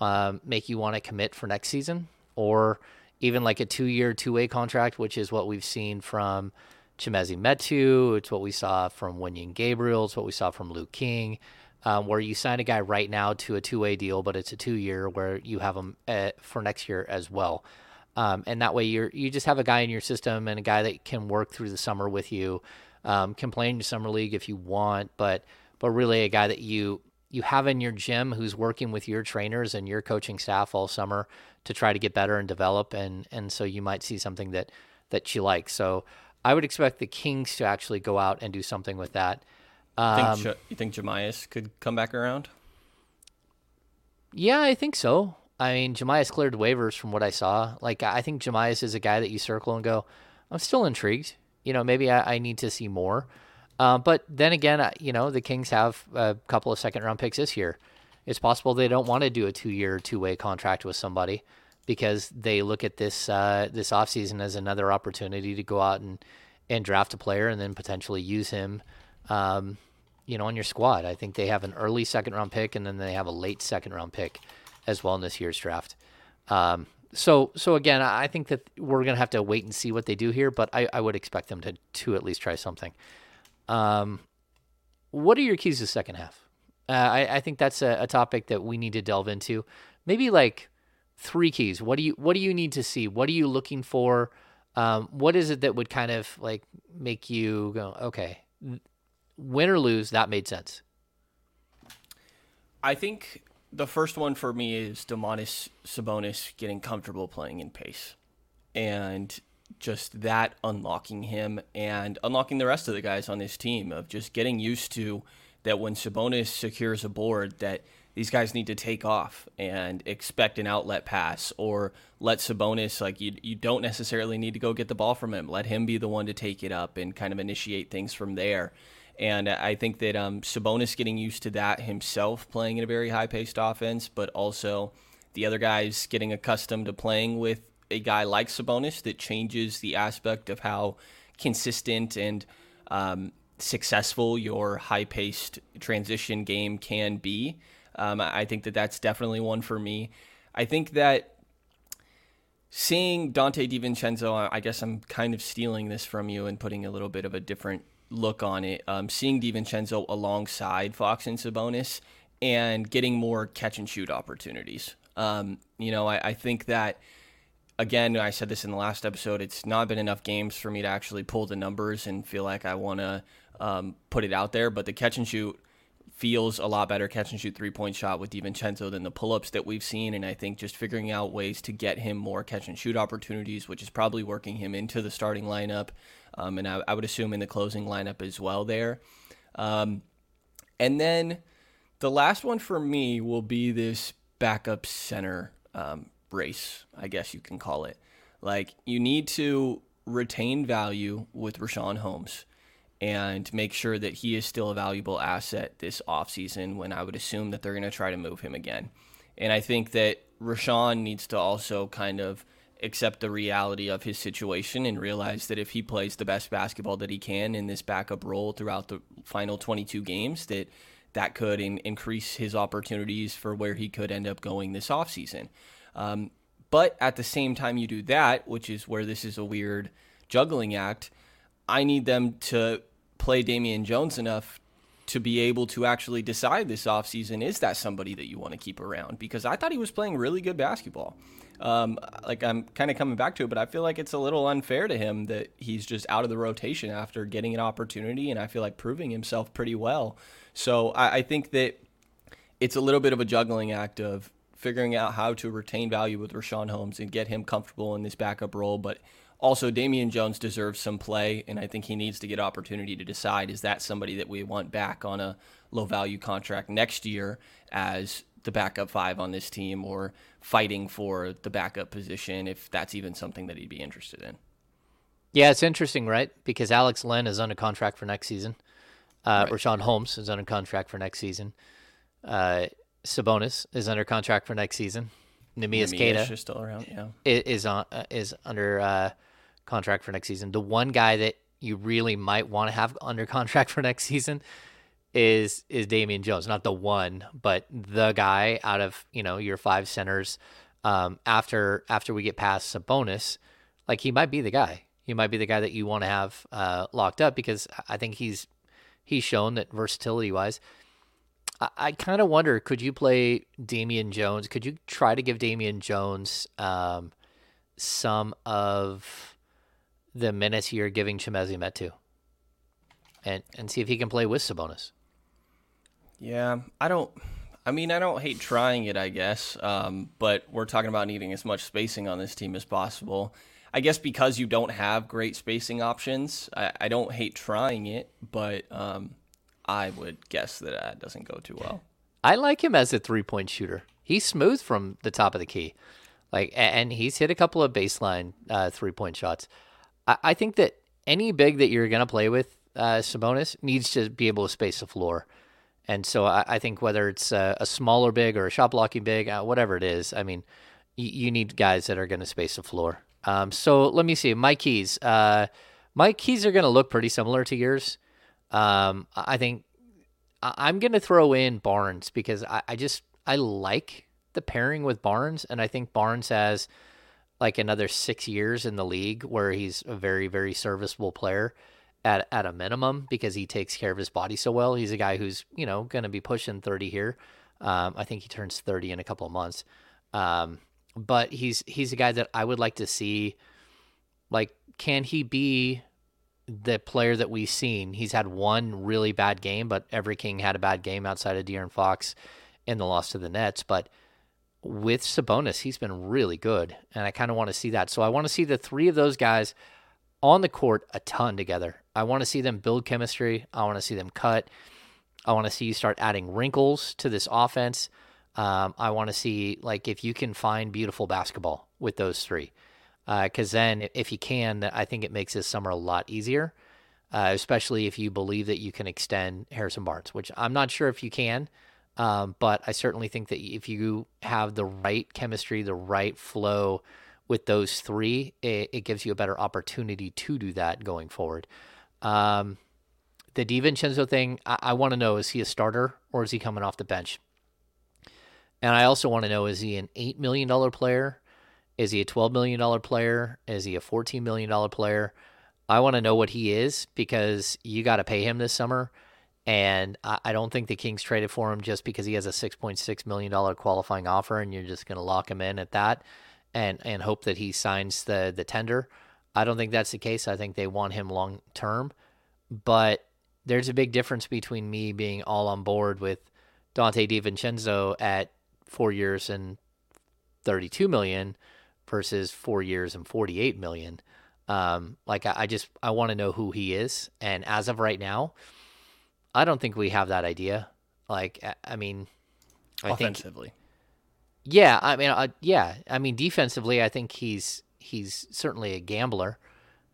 um, make you want to commit for next season or even like a two year, two way contract, which is what we've seen from Chimezie Metu. It's what we saw from Wenyen Gabriel. It's what we saw from Luke King, um, where you sign a guy right now to a two way deal, but it's a two year where you have him uh, for next year as well. Um, and that way you're you just have a guy in your system and a guy that can work through the summer with you, um, can play in summer league if you want, but but really a guy that you you have in your gym who's working with your trainers and your coaching staff all summer to try to get better and develop and and so you might see something that that you like. So i would expect the kings to actually go out and do something with that. Um, think, you think Jahmi'us could come back around? Yeah i think so. I mean Jahmi'us cleared waivers from what i saw. Like i think Jahmi'us is a guy that you circle and go i'm still intrigued you know maybe i, I need to see more uh, but then again, you know, the Kings have a couple of second round picks this year. It's possible they don't want to do a two year, two way contract with somebody because they look at this uh, this offseason as another opportunity to go out and, and draft a player and then potentially use him, um, you know, on your squad. I think they have an early second round pick and then they have a late second round pick as well in this year's draft. Um, so so again, I think that we're gonna have to wait and see what they do here, but I, I would expect them to to at least try something. Um, what are your keys to the second half? Uh, I I think that's a, a topic that we need to delve into. Maybe like three keys. What do you what do you need to see? What are you looking for? Um, what is it that would kind of like make you go, okay, win or lose, that made sense? I think the first one for me is Domantas Sabonis getting comfortable playing in pace, and just that unlocking him and unlocking the rest of the guys on this team of just getting used to that when Sabonis secures a board that these guys need to take off and expect an outlet pass or let Sabonis like you you don't necessarily need to go get the ball from him. Let him be the one to take it up and kind of initiate things from there. And I think that um, Sabonis getting used to that himself, playing in a very high paced offense, but also the other guys getting accustomed to playing with a guy like Sabonis that changes the aspect of how consistent and um, successful your high paced transition game can be. Um, I think that that's definitely one for me. I think that seeing Donte DiVincenzo, I guess I'm kind of stealing this from you and putting a little bit of a different look on it. Um, seeing DiVincenzo alongside Fox and Sabonis and getting more catch and shoot opportunities. Um, you know, I, I, think that again, I said this in the last episode. It's not been enough games for me to actually pull the numbers and feel like I want to um, put it out there. But the catch and shoot feels a lot better catch and shoot three point shot with DiVincenzo than the pull ups that we've seen. And I think just figuring out ways to get him more catch and shoot opportunities, which is probably working him into the starting lineup. Um, and I, I, would assume in the closing lineup as well there. Um, and then the last one for me will be this backup center um, race, I guess you can call it. Like you need to retain value with Richaun Holmes and make sure that he is still a valuable asset this offseason when I would assume that they're going to try to move him again. And I think that Richaun needs to also kind of accept the reality of his situation and realize that if he plays the best basketball that he can in this backup role throughout the final 22 games that that could in, increase his opportunities for where he could end up going this offseason. Um, but at the same time you do that, which is where this is a weird juggling act, I need them to play Damian Jones enough to be able to actually decide this offseason is that somebody that you want to keep around because I thought he was playing really good basketball. Um, like I'm kind of coming back to it, but I feel like it's a little unfair to him that he's just out of the rotation after getting an opportunity, and I feel like proving himself pretty well. So I, I think that it's a little bit of a juggling act of figuring out how to retain value with Richaun Holmes and get him comfortable in this backup role, but also, Damian Jones deserves some play, and I think he needs to get opportunity to decide is that somebody that we want back on a low value contract next year as the backup five on this team or fighting for the backup position if that's even something that he'd be interested in. Yeah, it's interesting, right? Because Alex Len is under contract for next season. Uh, right. Richaun Holmes is under contract for next season. Uh, Sabonis is under contract for next season. Neemias Queta is still around. Yeah, is on uh, is under uh, contract for next season. The one guy that you really might want to have under <laughs> contract for next season is is Damian Jones. Not the one, but the guy out of you know your five centers. Um, after after we get past Sabonis, like he might be the guy. He might be the guy that you want to have uh, locked up because I think he's he's shown that versatility wise. I, I kind of wonder, could you play Damian Jones? Could you try to give Damian Jones um, some of the minutes you're giving Chimezie Metu and and see if he can play with Sabonis. Yeah, I don't. I mean, I don't hate trying it, I guess, um, but we're talking about needing as much spacing on this team as possible. I guess because you don't have great spacing options, I, I don't hate trying it, but um, I would guess that that doesn't go too well. I like him as a three point shooter. He's smooth from the top of the key, like, and he's hit a couple of baseline uh, three point shots. I, I think that any big that you're going to play with, uh, Sabonis needs to be able to space the floor. And so I, I think whether it's a, a, smaller big or a shot blocking big, uh, whatever it is, I mean, y- you need guys that are going to space the floor. Um, so let me see. My keys. Uh, my keys are going to look pretty similar to yours. Um, I think I'm going to throw in Barnes because I, I, just I like the pairing with Barnes, and I think Barnes has like another six years in the league where he's a very, very serviceable player at at a minimum because he takes care of his body so well. He's a guy who's you know going to be pushing 30 here. Um, I think he turns 30 in a couple of months. Um, but he's he's a guy that I would like to see. Like, can he be the player that we've seen? He's had one really bad game, but every King had a bad game outside of De'Aaron Fox in the loss to the Nets. But with Sabonis, he's been really good, and I kind of want to see that. So I want to see the three of those guys on the court a ton together. I want to see them build chemistry. I want to see them cut. I want to see you start adding wrinkles to this offense. Um, I want to see like if you can find beautiful basketball with those three, because uh, then if you can, I think it makes this summer a lot easier. Uh, especially if you believe that you can extend Harrison Barnes, which I'm not sure if you can. Um, but I certainly think that if you have the right chemistry, the right flow with those three, it, it gives you a better opportunity to do that going forward. Um, the DiVincenzo thing, I, I want to know is he a starter or is he coming off the bench? And I also want to know is he an $8 million player? Is he a $12 million player? Is he a $14 million player? I want to know what he is because you got to pay him this summer. And I don't think the Kings traded for him just because he has a $6.6 million qualifying offer and you're just going to lock him in at that and, and hope that he signs the, the tender. I don't think that's the case. I think they want him long term. But there's a big difference between me being all on board with Donte DiVincenzo at four years and 32 million versus four years and 48 million. Um, like I, I just I want to know who he is, and as of right now, I don't think we have that idea. Like, I mean, I offensively, think, yeah. I mean, uh, yeah. I mean, defensively, I think he's he's certainly a gambler,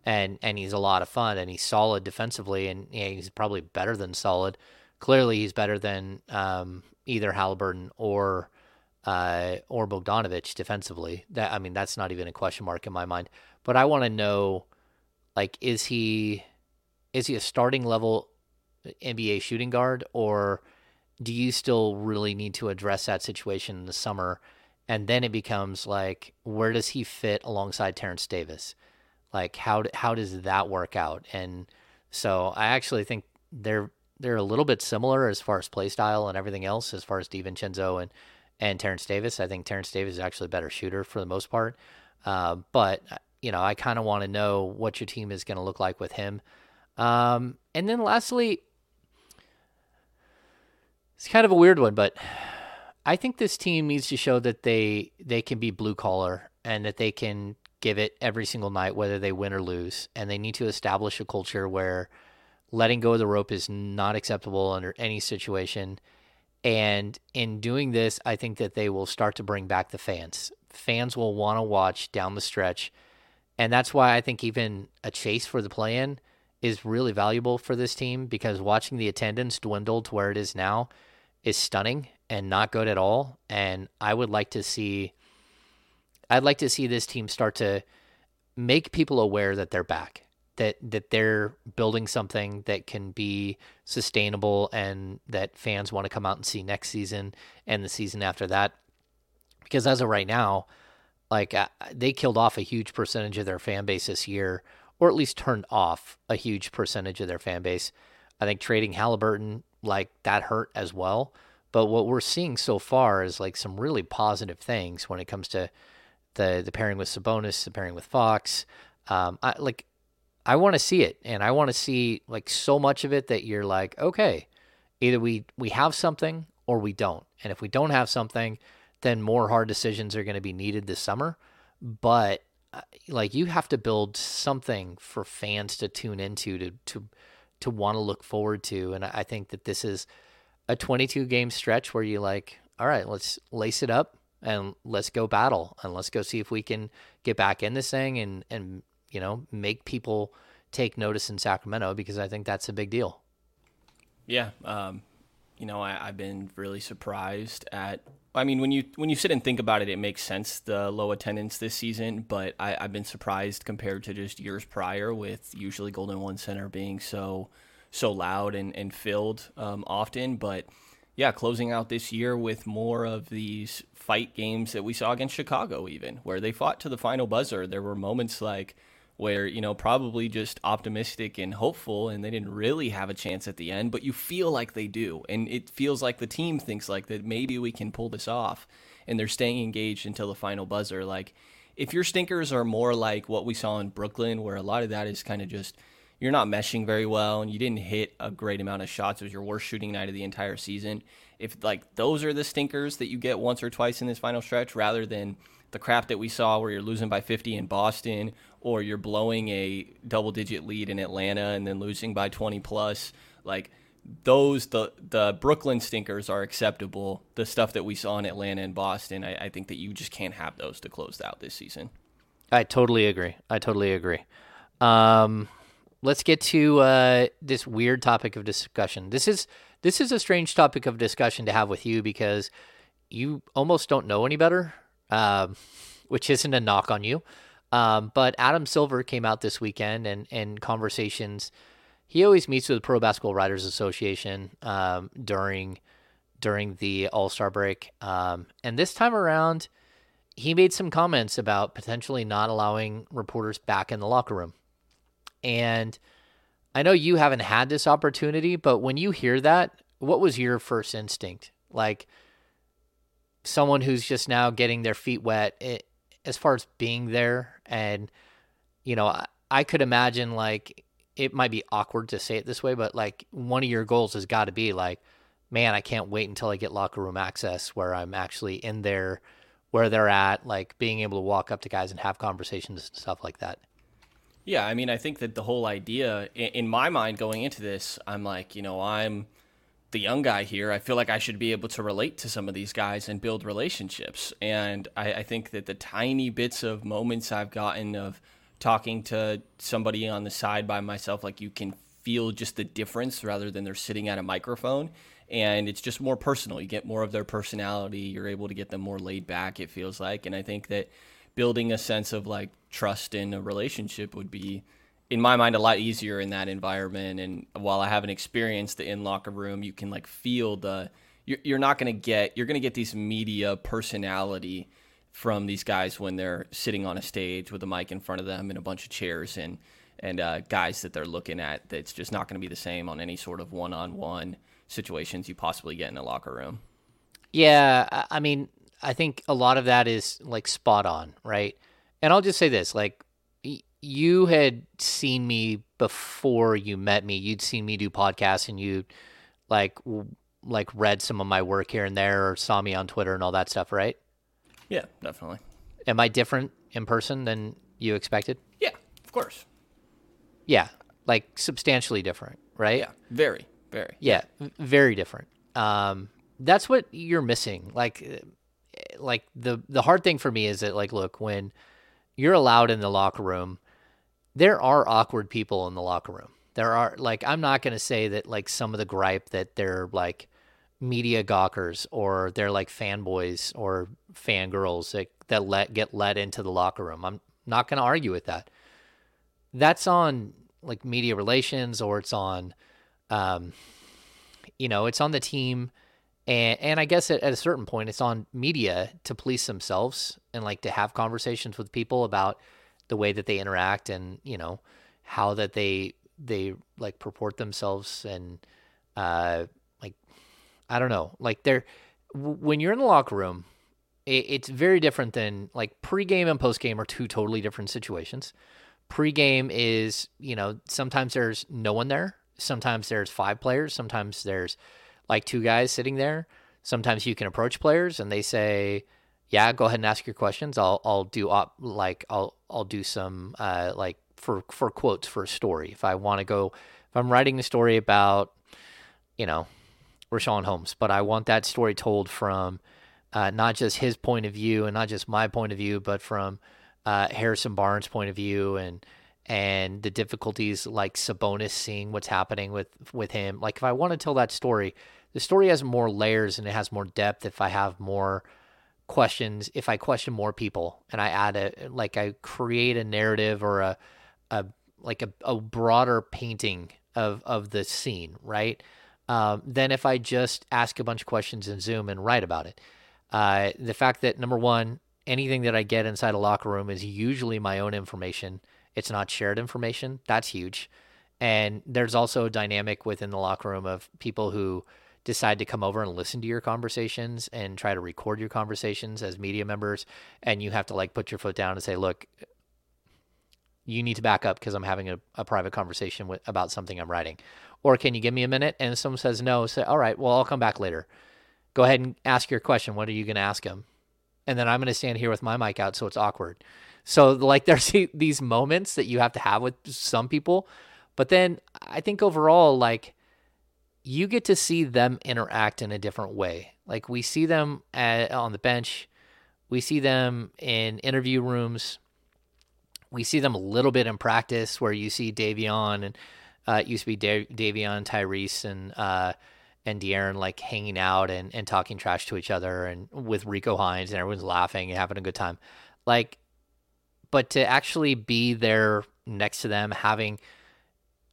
and and he's a lot of fun, and he's solid defensively, and yeah, he's probably better than solid. Clearly, he's better than um, either Halliburton or uh, or Bogdanovich defensively. That I mean, that's not even a question mark in my mind. But I want to know, like, is he is he a starting level NBA shooting guard, or do you still really need to address that situation in the summer? And then it becomes like, where does he fit alongside Terrence Davis? Like, how how does that work out? And so I actually think they're they're a little bit similar as far as play style and everything else, as far as DiVincenzo and and Terrence Davis. I think Terrence Davis is actually a better shooter for the most part. Uh, but you know, I kind of want to know what your team is going to look like with him. Um, and then lastly, it's kind of a weird one, but I think this team needs to show that they they can be blue collar and that they can give it every single night, whether they win or lose. And they need to establish a culture where letting go of the rope is not acceptable under any situation. And in doing this, I think that they will start to bring back the fans. Fans will want to watch down the stretch. And that's why I think even a chase for the play in is really valuable for this team because watching the attendance dwindle to where it is now is stunning and not good at all. And I would like to see, I'd like to see this team start to make people aware that they're back, that that they're building something that can be sustainable and that fans want to come out and see next season and the season after that. Because as of right now, like uh, they killed off a huge percentage of their fan base this year, or at least turned off a huge percentage of their fan base. I think trading Halliburton like that hurt as well. But what we're seeing so far is like some really positive things when it comes to the the pairing with Sabonis, the pairing with Fox. Um, I like I want to see it, and I want to see like so much of it that you're like, okay, either we we have something or we don't, and if we don't have something, then more hard decisions are going to be needed this summer. But uh, like you have to build something for fans to tune into to to to want to look forward to. And I think that this is a 22 game stretch where you like, all right, let's lace it up and let's go battle and let's go see if we can get back in this thing and and you know make people take notice in Sacramento because I think that's a big deal. Yeah, um, you know I, I've been really surprised at I mean, when you when you sit and think about it, it makes sense the low attendance this season. But I, have been surprised compared to just years prior, with usually Golden One Center being so so loud and and filled um, often. But yeah, closing out this year with more of these fight games that we saw against Chicago, even where they fought to the final buzzer. There were moments like where, you know, probably just optimistic and hopeful, and they didn't really have a chance at the end, but you feel like they do. And it feels like the team thinks like that maybe we can pull this off, and they're staying engaged until the final buzzer. Like, if your stinkers are more like what we saw in Brooklyn, where a lot of that is kind of just you're not meshing very well and you didn't hit a great amount of shots. It was your worst shooting night of the entire season. If like those are the stinkers that you get once or twice in this final stretch, rather than the crap that we saw where you're losing by 50 in Boston or you're blowing a double digit lead in Atlanta and then losing by 20 plus, like those the the Brooklyn stinkers are acceptable. The stuff that we saw in Atlanta and Boston, I, I think that you just can't have those to close out this season. I totally agree. I totally agree. Um, let's get to uh, this weird topic of discussion. This is this is a strange topic of discussion to have with you because you almost don't know any better, um, which isn't a knock on you. Um, but Adam Silver came out this weekend and and conversations. He always meets with the Pro Basketball Writers Association um, during during the All Star break, um, and this time around, he made some comments about potentially not allowing reporters back in the locker room. And I know you haven't had this opportunity, but when you hear that, what was your first instinct? Like someone who's just now getting their feet wet it, eh, as far as being there. And, you know, I, I could imagine like it might be awkward to say it this way, but like one of your goals has got to be like, man, I can't wait until I get locker room access where I'm actually in there where they're at, like being able to walk up to guys and have conversations and stuff like that. Yeah, I mean, I think that the whole idea, in my mind, going into this, I'm like, you know, I'm the young guy here. I feel like I should be able to relate to some of these guys and build relationships. And I, I think that the tiny bits of moments I've gotten of talking to somebody on the side by myself, like you can feel just the difference rather than they're sitting at a microphone. And it's just more personal. You get more of their personality. You're able to get them more laid back, it feels like. And I think that building a sense of like trust in a relationship would be in my mind a lot easier in that environment and while i haven't experienced the in locker room you can like feel the you're, you're not going to get you're going to get these media personality from these guys when they're sitting on a stage with a mic in front of them and a bunch of chairs and and uh, guys that they're looking at that's just not going to be the same on any sort of one-on-one situations you possibly get in a locker room yeah i mean I think a lot of that is like spot on, right? And I'll just say this, like you had seen me before you met me. You'd seen me do podcasts and you like like read some of my work here and there or saw me on Twitter and all that stuff, right? Yeah, definitely. Am I different in person than you expected? Yeah, of course. Yeah, like substantially different, right? Yeah, very, very. Yeah, very different. Um, that's what you're missing. Like like the the hard thing for me is that like look when you're allowed in the locker room there are awkward people in the locker room. There are like i'm not going to say that like some of the gripe that they're like media gawkers or they're like fanboys or fangirls that, that let get let into the locker room. I'm not going to argue with that. That's on like media relations or it's on um you know it's on the team. And and I guess at, at, a certain point, it's on media to police themselves and like to have conversations with people about the way that they interact and you know how that they they like purport themselves and uh like I don't know like they're when you're in the locker room, it, it's very different than like pregame and postgame are two totally different situations. Pregame is you know sometimes there's no one there, sometimes there's five players, sometimes there's like two guys sitting there. Sometimes you can approach players and they say, "Yeah, go ahead and ask your questions. I'll I'll do op, like I'll I'll do some uh, like for for quotes for a story. If I want to go, if I'm writing a story about, you know, Richaun Holmes, but I want that story told from uh, not just his point of view and not just my point of view, but from uh, Harrison Barnes' point of view and and the difficulties like Sabonis seeing what's happening with with him. Like if I want to tell that story, the story has more layers and it has more depth if I have more questions, if I question more people and I add a like I create a narrative or a a like a, a broader painting of of the scene, right? um, than if I just ask a bunch of questions in Zoom and write about it. Uh, the fact that number one, anything that I get inside a locker room is usually my own information. It's not shared information. That's huge. And there's also a dynamic within the locker room of people who decide to come over and listen to your conversations and try to record your conversations as media members. And you have to like put your foot down and say, look, you need to back up because I'm having a, a private conversation with, about something I'm writing. Or can you give me a minute? And if someone says no, say, all right, well, I'll come back later. Go ahead and ask your question. What are you going to ask him? And then I'm going to stand here with my mic out so it's awkward. So, like, <laughs> there's these moments that you have to have with some people. But then I think overall, like, you get to see them interact in a different way. Like, we see them at, on the bench, we see them in interview rooms we see them a little bit in practice where you see Davion and uh, it used to be da- Davion, Tyrese, and uh, and De'Aaron like hanging out and, and talking trash to each other and with Rico Hines and everyone's laughing and having a good time. Like, but to actually be there next to them, having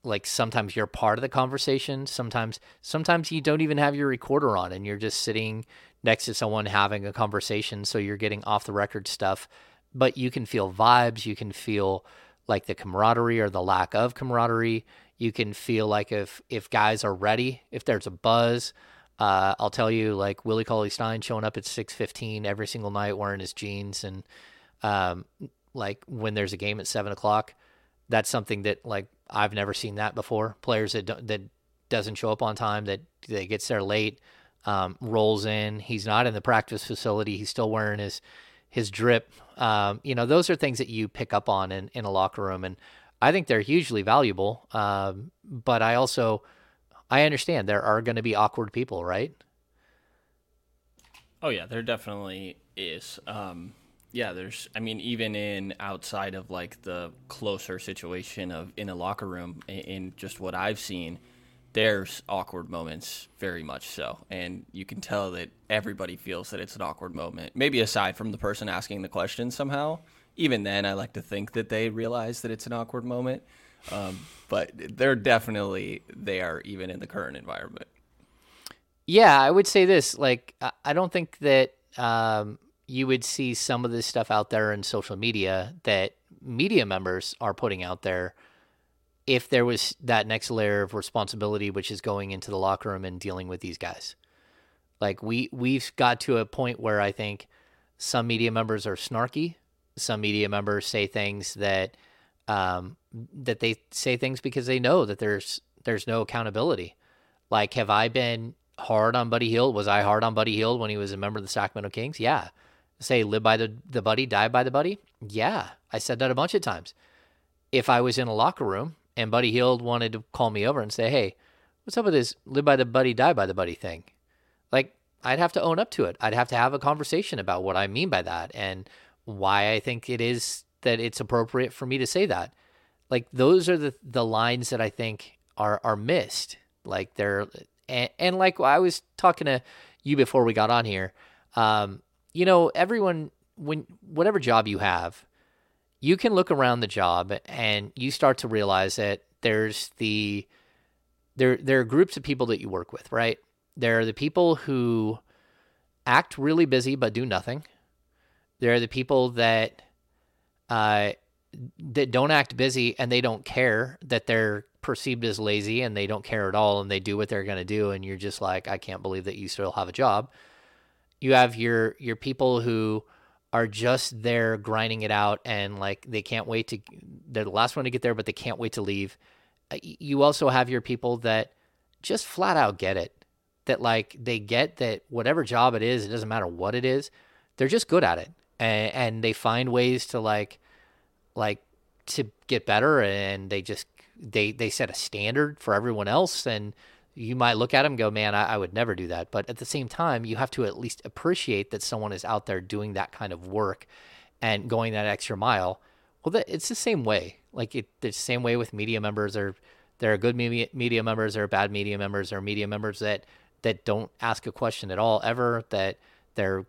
like sometimes you're part of the conversation. Sometimes sometimes you don't even have your recorder on and you're just sitting next to someone having a conversation. So you're getting off the record stuff but you can feel vibes. You can feel like the camaraderie or the lack of camaraderie. You can feel like if if guys are ready, if there's a buzz. Uh, I'll tell you, like Willie Cauley Stein showing up at six fifteen every single night wearing his jeans, and um, like when there's a game at seven o'clock, that's something that like I've never seen that before. Players that that doesn't show up on time, that that gets there late, um, rolls in. He's not in the practice facility. He's still wearing his his drip. Um, you know, those are things that you pick up on in, in a locker room, and I think they're hugely valuable. Um, but I also I understand there are going to be awkward people, right? Oh yeah, there definitely is. Um, yeah, there's. I mean, even in outside of like the closer situation of in a locker room, in, in just what I've seen, there's awkward moments, very much so. And you can tell that everybody feels that it's an awkward moment. Maybe aside from the person asking the question somehow. Even then, I like to think that they realize that it's an awkward moment. Um, but they're definitely there, even in the current environment. Yeah, I would say this. Like, I don't think that um, you would see some of this stuff out there in social media that media members are putting out there. If there was that next layer of responsibility which is going into the locker room and dealing with these guys. Like we we've got to a point where i think some media members are snarky. Some media members say things that um, that they say things because they know that there's there's no accountability. Like have i been hard on buddy hield? Was i hard on buddy hield when he was a member of the sacramento kings? Yeah say live by the, the buddy die by the buddy yeah i said that a bunch of times if i was in a locker room and Buddy Hield wanted to call me over and say, "Hey, what's up with this live by the buddy, die by the buddy thing?" Like, I'd have to own up to it. I'd have to have a conversation about what I mean by that and why I think it is that it's appropriate for me to say that. Like, those are the the lines that I think are are missed. Like they're and, and like I was talking to you before we got on here. Um, you know, everyone when whatever job you have, you can look around the job and you start to realize that there's the there there are groups of people that you work with, right? There are the people who act really busy but do nothing. There are the people that uh, that don't act busy and they don't care that they're perceived as lazy and they don't care at all and they do what they're going to do and you're just like I can't believe that you still have a job. You have your your people who are just there grinding it out and like they can't wait to they're the last one to get there but they can't wait to leave. Uh, you also have your people that just flat out get it that like they get that whatever job it is it doesn't matter what it is they're just good at it. And, and they find ways to like like to get better and they just they they set a standard for everyone else and you might look at them go, man, I, I, would never do that. But at the same time, you have to at least appreciate that someone is out there doing that kind of work and going that extra mile. Well, that, it's the same way. Like it, the same way with media members. Or there are good media, media members, there are bad media members, there are media members that that don't ask a question at all ever. That they're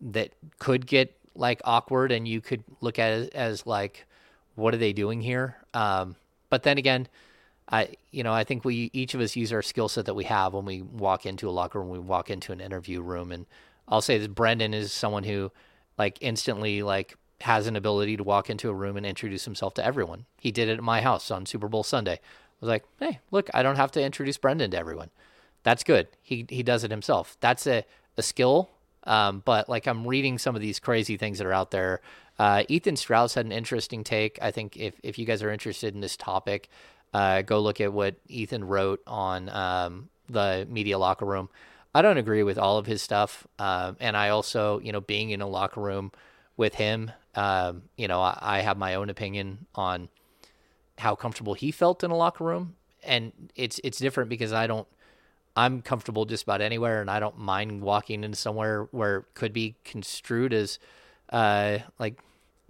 that could get like awkward, and you could look at it as like, what are they doing here? Um, but then again I you know I think we each of us use our skill set that we have when we walk into a locker room, we walk into an interview room, and I'll say that Brenden is someone who like instantly like has an ability to walk into a room and introduce himself to everyone. He did it at my house on Super Bowl Sunday. I was like, hey, look, I don't have to introduce Brenden to everyone. That's good. He he does it himself. That's a a skill. Um, but like I'm reading some of these crazy things that are out there. Uh, Ethan Strauss had an interesting take. I think if if you guys are interested in this topic, uh, go look at what Ethan wrote on um, the media locker room. I don't agree with all of his stuff, um, and I also, you know, being in a locker room with him, um, you know, I, I, have my own opinion on how comfortable he felt in a locker room, and it's it's different because I don't. I'm comfortable just about anywhere, and I don't mind walking into somewhere where it could be construed as uh, like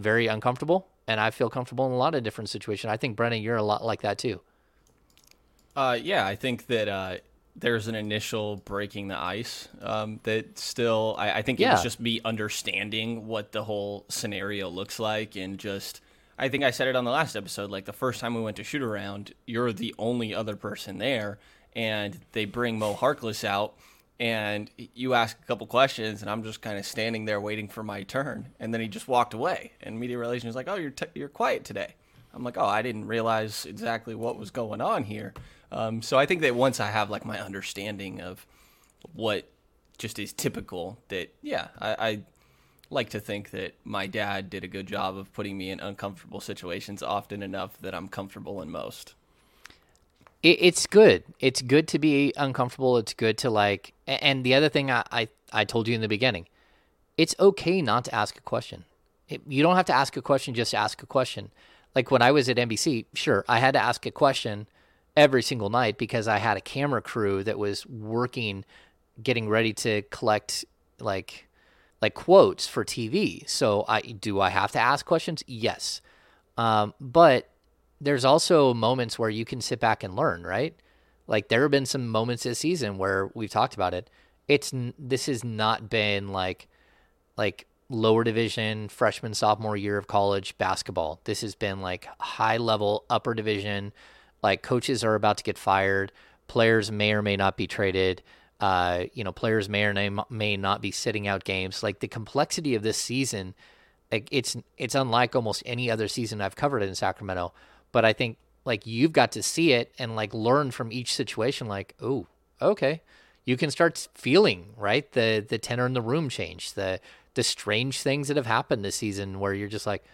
very uncomfortable and I feel comfortable in a lot of different situations. I think Brenden, you're a lot like that too. Uh, yeah, I think that uh, there's an initial breaking the ice um, that still. I, I think it yeah. was just me understanding what the whole scenario looks like, and just. I think I said it on the last episode. Like the first time we went to shoot around, you're the only other person there, and they bring Mo Harkless out and you ask a couple questions and i'm just kind of standing there waiting for my turn. And then he just walked away and media relations was like oh you're, t- you're quiet today. I'm like oh i didn't realize exactly what was going on here. Um, so i think that once i have like my understanding of what just is typical that yeah I, I like to think that my dad did a good job of putting me in uncomfortable situations often enough that i'm comfortable in most it, it's good. It's good to be uncomfortable. It's good to like. And the other thing I, I, I told you in the beginning, it's okay not to ask a question. It, you don't have to ask a question just ask a question. Like when I was at NBC, sure, I had to ask a question every single night because I had a camera crew that was working, getting ready to collect like like quotes for TV. So I do I have to ask questions? Yes. Um, but there's also moments where you can sit back and learn, right? Like there have been some moments this season where we've talked about it. It's this has not been like like lower division freshman sophomore year of college basketball. This has been like high level upper division. Like coaches are about to get fired. Players may or may not be traded. Uh, you know, players may or may, may not be sitting out games. Like the complexity of this season, like it's it's unlike almost any other season I've covered in Sacramento but I think like you've got to see it and like learn from each situation. Like, oh, okay, you can start feeling right the the tenor in the room change, the the strange things that have happened this season where you're just like,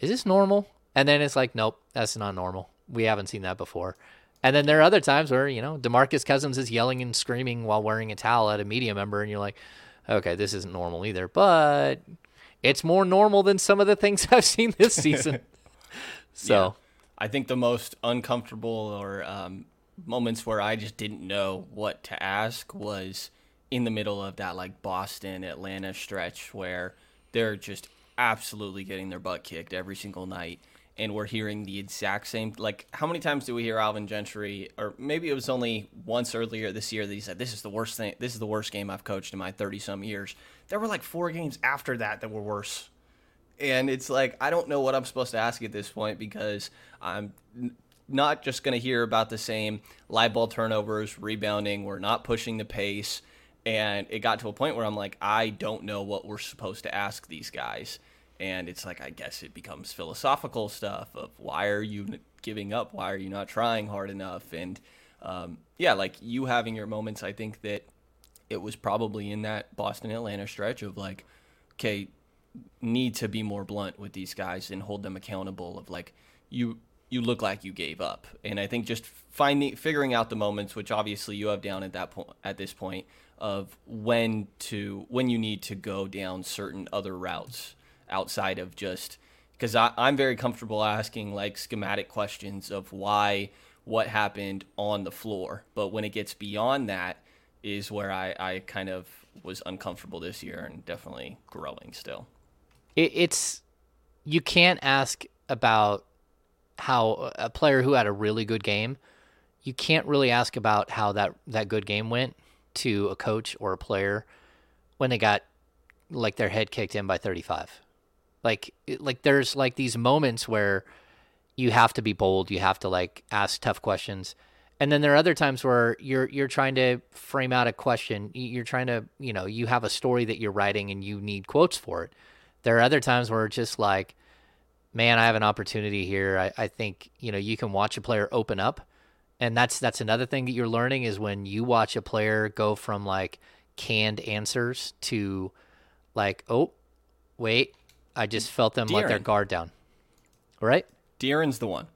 is this normal? And then it's like, nope, that's not normal. We haven't seen that before. And then there are other times where, you know, DeMarcus Cousins is yelling and screaming while wearing a towel at a media member, and you're like, okay, this isn't normal either. But it's more normal than some of the things <laughs> I've seen this season. <laughs> so I think the most uncomfortable or um, moments where I just didn't know what to ask was in the middle of that like Boston Atlanta stretch where they're just absolutely getting their butt kicked every single night. And we're hearing the exact same like how many times do we hear Alvin Gentry or maybe it was only once earlier this year that he said this is the worst thing this is the worst game I've coached in my 30 some years. There were like four games after that that were worse and it's like I don't know what I'm supposed to ask at this point because I'm not just going to hear about the same live ball turnovers, rebounding. We're not pushing the pace, and it got to a point where I'm like, I don't know what we're supposed to ask these guys, and it's like I guess it becomes philosophical stuff of why are you giving up? Why are you not trying hard enough? And um, yeah, like you having your moments. I think that it was probably in that Boston Atlanta stretch of like, okay, need to be more blunt with these guys and hold them accountable of like you you look like you gave up. And i think just finding figuring out the moments which obviously you have down at that point at this point of when to when you need to go down certain other routes outside of just because i'm very comfortable asking like schematic questions of why what happened on the floor. But when it gets beyond that is where i, I kind of was uncomfortable this year and definitely growing still it, it's you can't ask about how a player who had a really good game. You can't really ask about how that that good game went to a coach or a player when they got like their head kicked in by 35. Like like there's like these moments where you have to be bold. You have to like ask tough questions. And then there are other times where you're you're trying to frame out a question. You're trying to, you know, you have a story that you're writing and you need quotes for it. There are other times where it's just like, man, I have an opportunity here. I, I think, you know, you can watch a player open up. And that's that's another thing that you're learning is when you watch a player go from like canned answers to like, oh, wait, I just felt them let their guard down. Right? De'Aaron's the one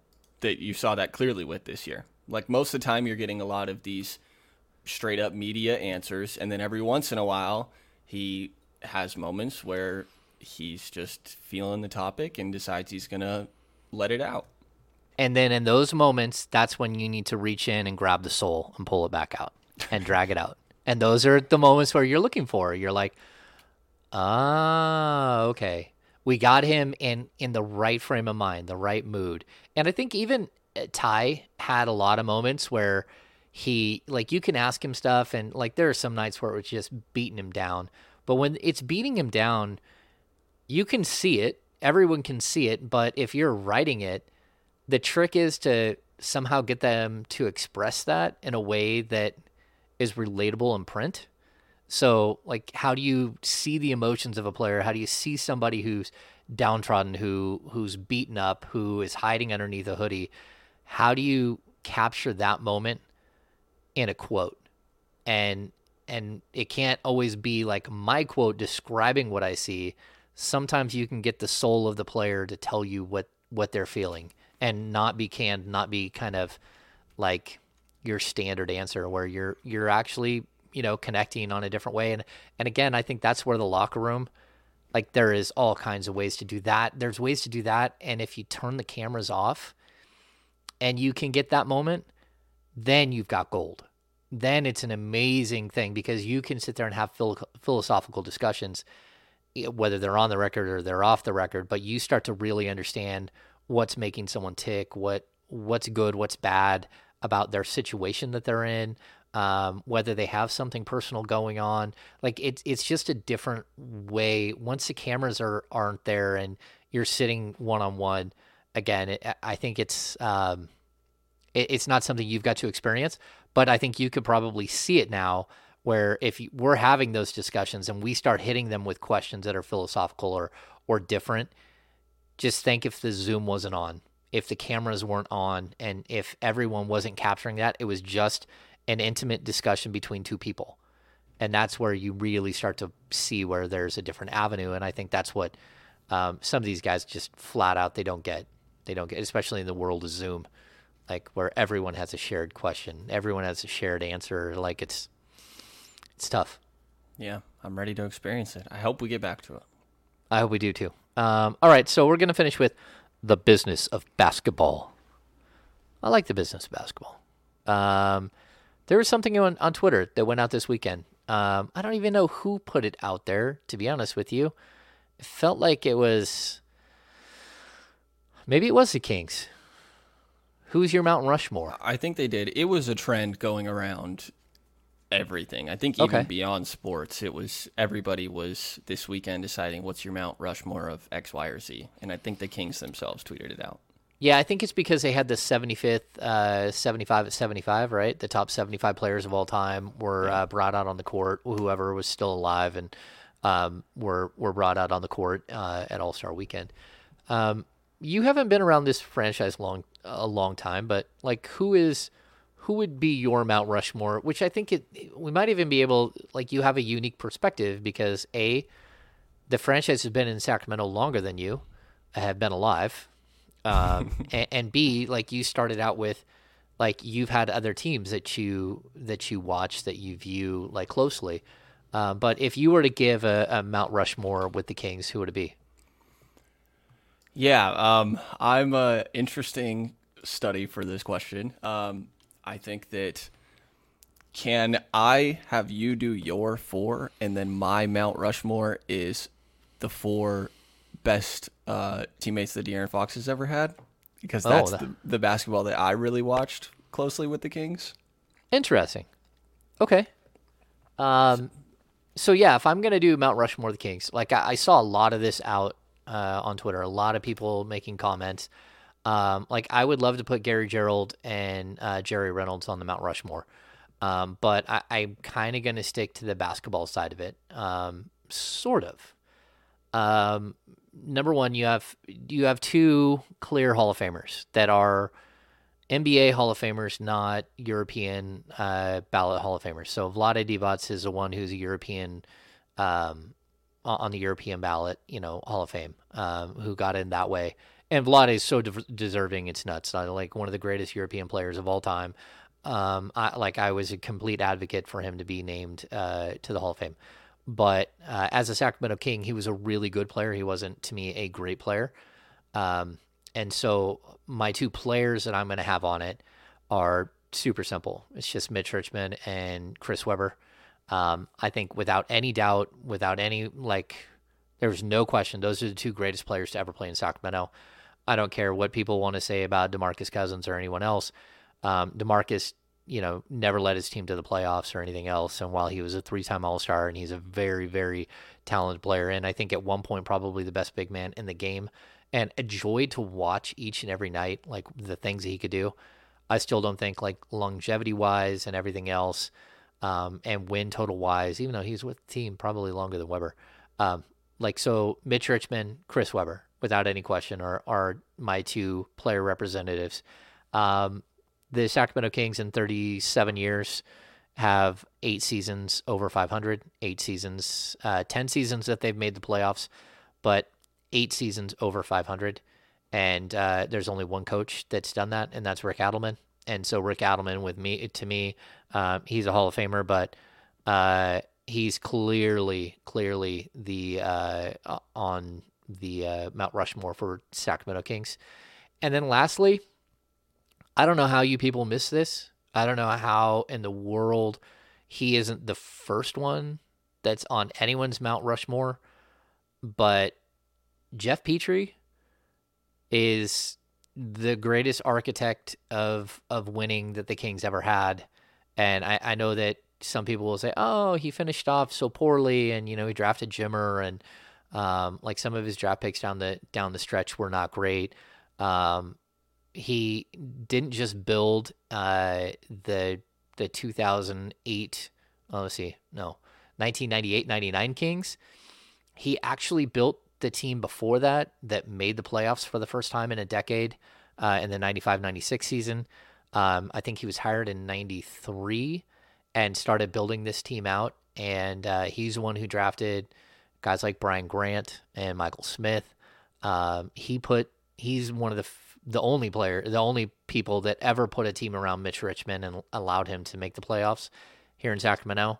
that you saw that clearly with this year. Like most of the time, you're getting a lot of these straight up media answers, and then every once in a while, he has moments where he's just feeling the topic and decides he's gonna let it out. And then in those moments, that's when you need to reach in and grab the soul and pull it back out and drag it out. And those are the moments where you're looking for. You're like, ah, okay. We got him in in the right frame of mind, the right mood. And I think even uh, Ty had a lot of moments where he like you can ask him stuff and like there are some nights where it was just beating him down. But when it's beating him down, you can see it. Everyone can see it, but if you're writing it, the trick is to somehow get them to express that in a way that is relatable in print. So, like, how do you see the emotions of a player? How do you see somebody who's downtrodden, who who's beaten up, who is hiding underneath a hoodie? How do you capture that moment in a quote? And and it can't always be like my quote describing what I see. Sometimes you can get the soul of the player to tell you what what they're feeling and not be canned, not be kind of like your standard answer where you're you're actually you know connecting on a different way. And and again I think that's where the locker room like there is all kinds of ways to do that. There's ways to do that. And if you turn the cameras off and you can get that moment then you've got gold. Then it's an amazing thing because you can sit there and have phil- philosophical discussions whether they're on the record or they're off the record but you start to really understand what's making someone tick what what's good what's bad about their situation that they're in um, whether they have something personal going on like it's it's just a different way once the cameras are aren't there and you're sitting one on one again it, i think it's um, it, it's not something you've got to experience, but I think you could probably see it now. Where if we're having those discussions and we start hitting them with questions that are philosophical or or different, just think if the Zoom wasn't on, if the cameras weren't on, and if everyone wasn't capturing that, it was just an intimate discussion between two people, and that's where you really start to see where there's a different avenue. And I think that's what um, some of these guys just flat out they don't get. They don't get, especially in the world of Zoom like where everyone has a shared question, everyone has a shared answer. Like it's it's tough. Yeah, I'm ready to experience it. I hope we get back to it. I hope we do too. Um, all right, so we're gonna finish with the business of basketball. I like the business of basketball. Um, there was something on, on Twitter that went out this weekend. Um, I don't even know who put it out there. To be honest with you, it felt like it was maybe it was the Kings. Who's your Mount Rushmore? I think they did. It was a trend going around everything. I think even Okay. beyond sports, it was everybody was this weekend deciding what's your Mount Rushmore of X, Y, or Z. And I think the Kings themselves tweeted it out. Yeah, I think it's because they had the 75th, uh, 75 at 75, right? The top 75 players of all time were uh, brought out on the court. Whoever was still alive and um, were were brought out on the court uh, at All Star Weekend. Um, you haven't been around this franchise long a long time, but like, who is who would be your Mount Rushmore? Which I think it we might even be able like you have a unique perspective because a the franchise has been in Sacramento longer than you have been alive um, <laughs> and, and B, like you started out with, like you've had other teams that you that you watch that you view like closely. Um, but if you were to give a, a Mount Rushmore with the Kings, who would it be? Yeah, um, I'm a interesting study for this question. Um, I think that can I have you do your four, and then my Mount Rushmore is the four best uh, teammates that De'Aaron Fox has ever had, because Oh, that's that- the, the basketball that I really watched closely with the Kings. Interesting. Okay. Um, so yeah, if I'm gonna do Mount Rushmore of the Kings, like I, I saw a lot of this out uh, on Twitter, a lot of people making comments. Um, like I would love to put Gary Gerould and uh, Jerry Reynolds on the Mount Rushmore, um, but I, I'm kind of going to stick to the basketball side of it, um, sort of. Um, number one, you have you have two clear Hall of Famers that are NBA Hall of Famers, not European uh, ballot Hall of Famers. So Vlade Divac is the one who's a European um, on the European ballot, you know, Hall of Fame, um, who got in that way. And Vlade is so de- deserving; it's nuts. like one of the greatest European players of all time. Um, I, like I was a complete advocate for him to be named uh, to the Hall of Fame. But uh, as a Sacramento King, he was a really good player. He wasn't, to me, a great player. Um, and so my two players that I'm going to have on it are super simple. It's just Mitch Richmond and Chris Webber. Um, I think without any doubt, without any like, there was no question. Those are the two greatest players to ever play in Sacramento. I don't care what people want to say about Demarcus Cousins or anyone else. Um, Demarcus you know, never led his team to the playoffs or anything else. And while he was a three time All Star and he's a very, very talented player, and I think at one point probably the best big man in the game, and a joy to watch each and every night, like the things that he could do. I still don't think, like longevity wise and everything else, um, and win total wise, even though he's with the team probably longer than Webber. Um, like, so Mitch Richmond, Chris Webber, without any question, are, are my two player representatives. Um, the Sacramento Kings in 37 years have eight seasons over 500, eight seasons, uh, 10 seasons that they've made the playoffs, but eight seasons over 500. And uh, there's only one coach that's done that, and that's Rick Adelman. And so Rick Adelman, with me, to me, uh, he's a Hall of Famer, but uh, he's clearly, clearly the uh, on the uh, Mount Rushmore for Sacramento Kings. And then lastly, I don't know how you people miss this. I don't know how in the world he isn't the first one that's on anyone's Mount Rushmore, but Geoff Petrie is the greatest architect of of winning that the Kings ever had. And I, I know that some people will say, "Oh, he finished off so poorly," and you know he drafted Jimmer, and um, like some of his draft picks down the down the stretch were not great. Um, he didn't just build uh, the the 2008 oh, let's see no 1998-99 Kings. He actually built the team before that that made the playoffs for the first time in a decade uh, in the 95-96 season. Um, I think he was hired in 93 and started building this team out. And uh, he's the one who drafted guys like Brian Grant and Michael Smith um, he put he's one of the the only player, the only people that ever put a team around Mitch Richmond and allowed him to make the playoffs here in Sacramento.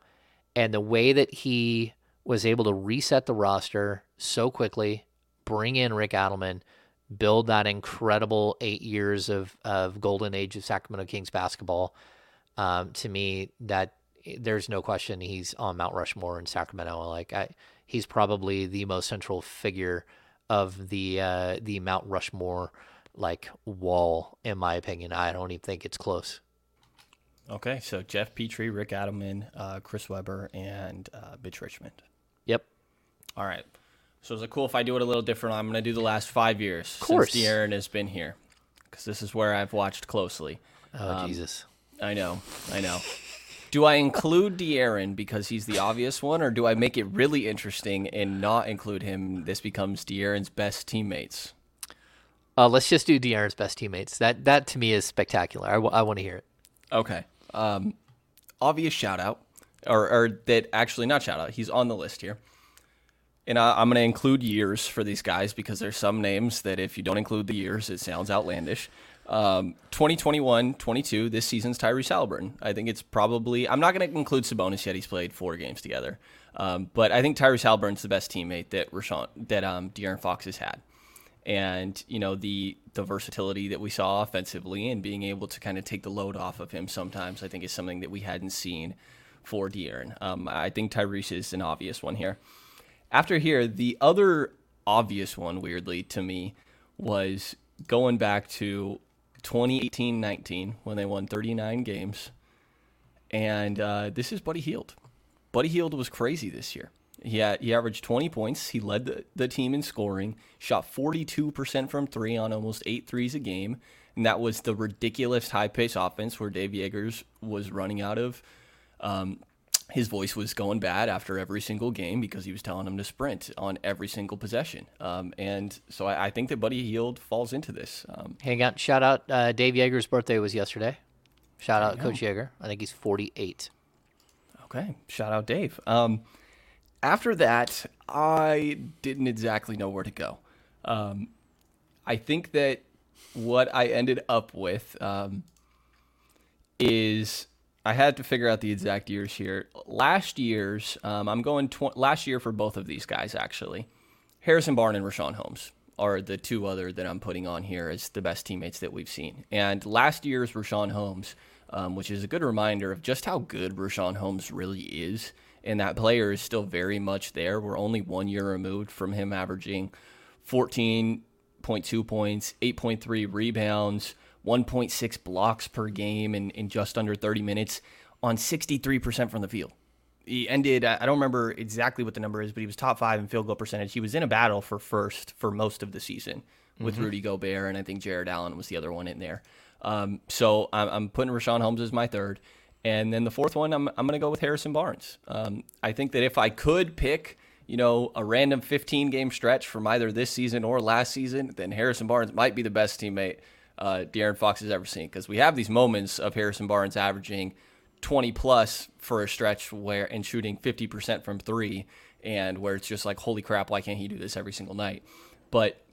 And the way that he was able to reset the roster so quickly, bring in Rick Adelman, build that incredible eight years of, of golden age of Sacramento Kings basketball. Um, to me, that there's no question he's on Mount Rushmore in Sacramento. Like I, he's probably the most central figure of the uh, the Mount Rushmore like wall, in my opinion. I don't even think it's close. Okay, so Geoff Petrie, Rick Adelman, uh, Chris Webber, and uh, Mitch Richmond. Yep. All right. So is it cool if I do it a little different? I'm going to do the last five years of course. since De'Aaron has been here, because this is where I've watched closely. Oh um, Jesus! I know, I know. Do I include De'Aaron because he's the obvious one, or do I make it really interesting and not include him? This becomes De'Aaron's best teammates. Uh, let's just do De'Aaron's best teammates. That that to me is spectacular. I, w- I want to hear it. Okay. Um, obvious shout out, or, or that actually not shout out. He's on the list here. And I, I'm going to include years for these guys because there's some names that if you don't include the years, it sounds outlandish. Um, 2021 22, this season's Tyrese Haliburton. I think it's probably, I'm not going to include Sabonis yet. He's played four games together. Um, but I think Tyrese Haliburton's the best teammate that Rashawn, that um, De'Aaron Fox has had and you know the the versatility that we saw offensively and being able to kind of take the load off of him sometimes I think is something that we hadn't seen for De'Aaron. Um, I think Tyrese is an obvious one here. After here, the other obvious one, weirdly to me, was going back to 2018-19 when they won 39 games, and uh, this is Buddy Hield. Buddy Hield was crazy this year. He had, he averaged 20 points. He led the, the team in scoring, shot 42% from three on almost eight threes a game. And that was the ridiculous high pace offense where Dave Joerger's was running out of. Um, his voice was going bad after every single game because he was telling him to sprint on every single possession. Um, and so I, I, think that Buddy Hield falls into this. Um, Hang on. Shout out. Uh, Dave Joerger's birthday was yesterday. Shout out Coach Joerger. I think he's 48. Okay. Shout out Dave. Um, after that, I didn't exactly know where to go. Um, I think that what I ended up with um, is I had to figure out the exact years here. Last year's, um, I'm going tw- last year for both of these guys actually. Harrison Barnes and Richaun Holmes are the two other that I'm putting on here as the best teammates that we've seen. And last year's Richaun Holmes, um, which is a good reminder of just how good Richaun Holmes really is. And that player is still very much there. We're only one year removed from him averaging 14.2 points, 8.3 rebounds, 1.6 blocks per game in, in just under 30 minutes on 63% from the field. He ended, I don't remember exactly what the number is, but he was top five in field goal percentage. He was in a battle for first for most of the season with mm-hmm. Rudy Gobert, and I think Jarrett Allen was the other one in there. Um, so I'm, I'm, putting Richaun Holmes as my third. And then the fourth one, I'm, I'm going to go with Harrison Barnes. Um, I think that if I could pick, you know, a random 15 game stretch from either this season or last season, then Harrison Barnes might be the best teammate uh, De'Aaron Fox has ever seen. Because we have these moments of Harrison Barnes averaging 20 plus for a stretch where and shooting 50% from three, and where it's just like, holy crap, why can't he do this every single night? But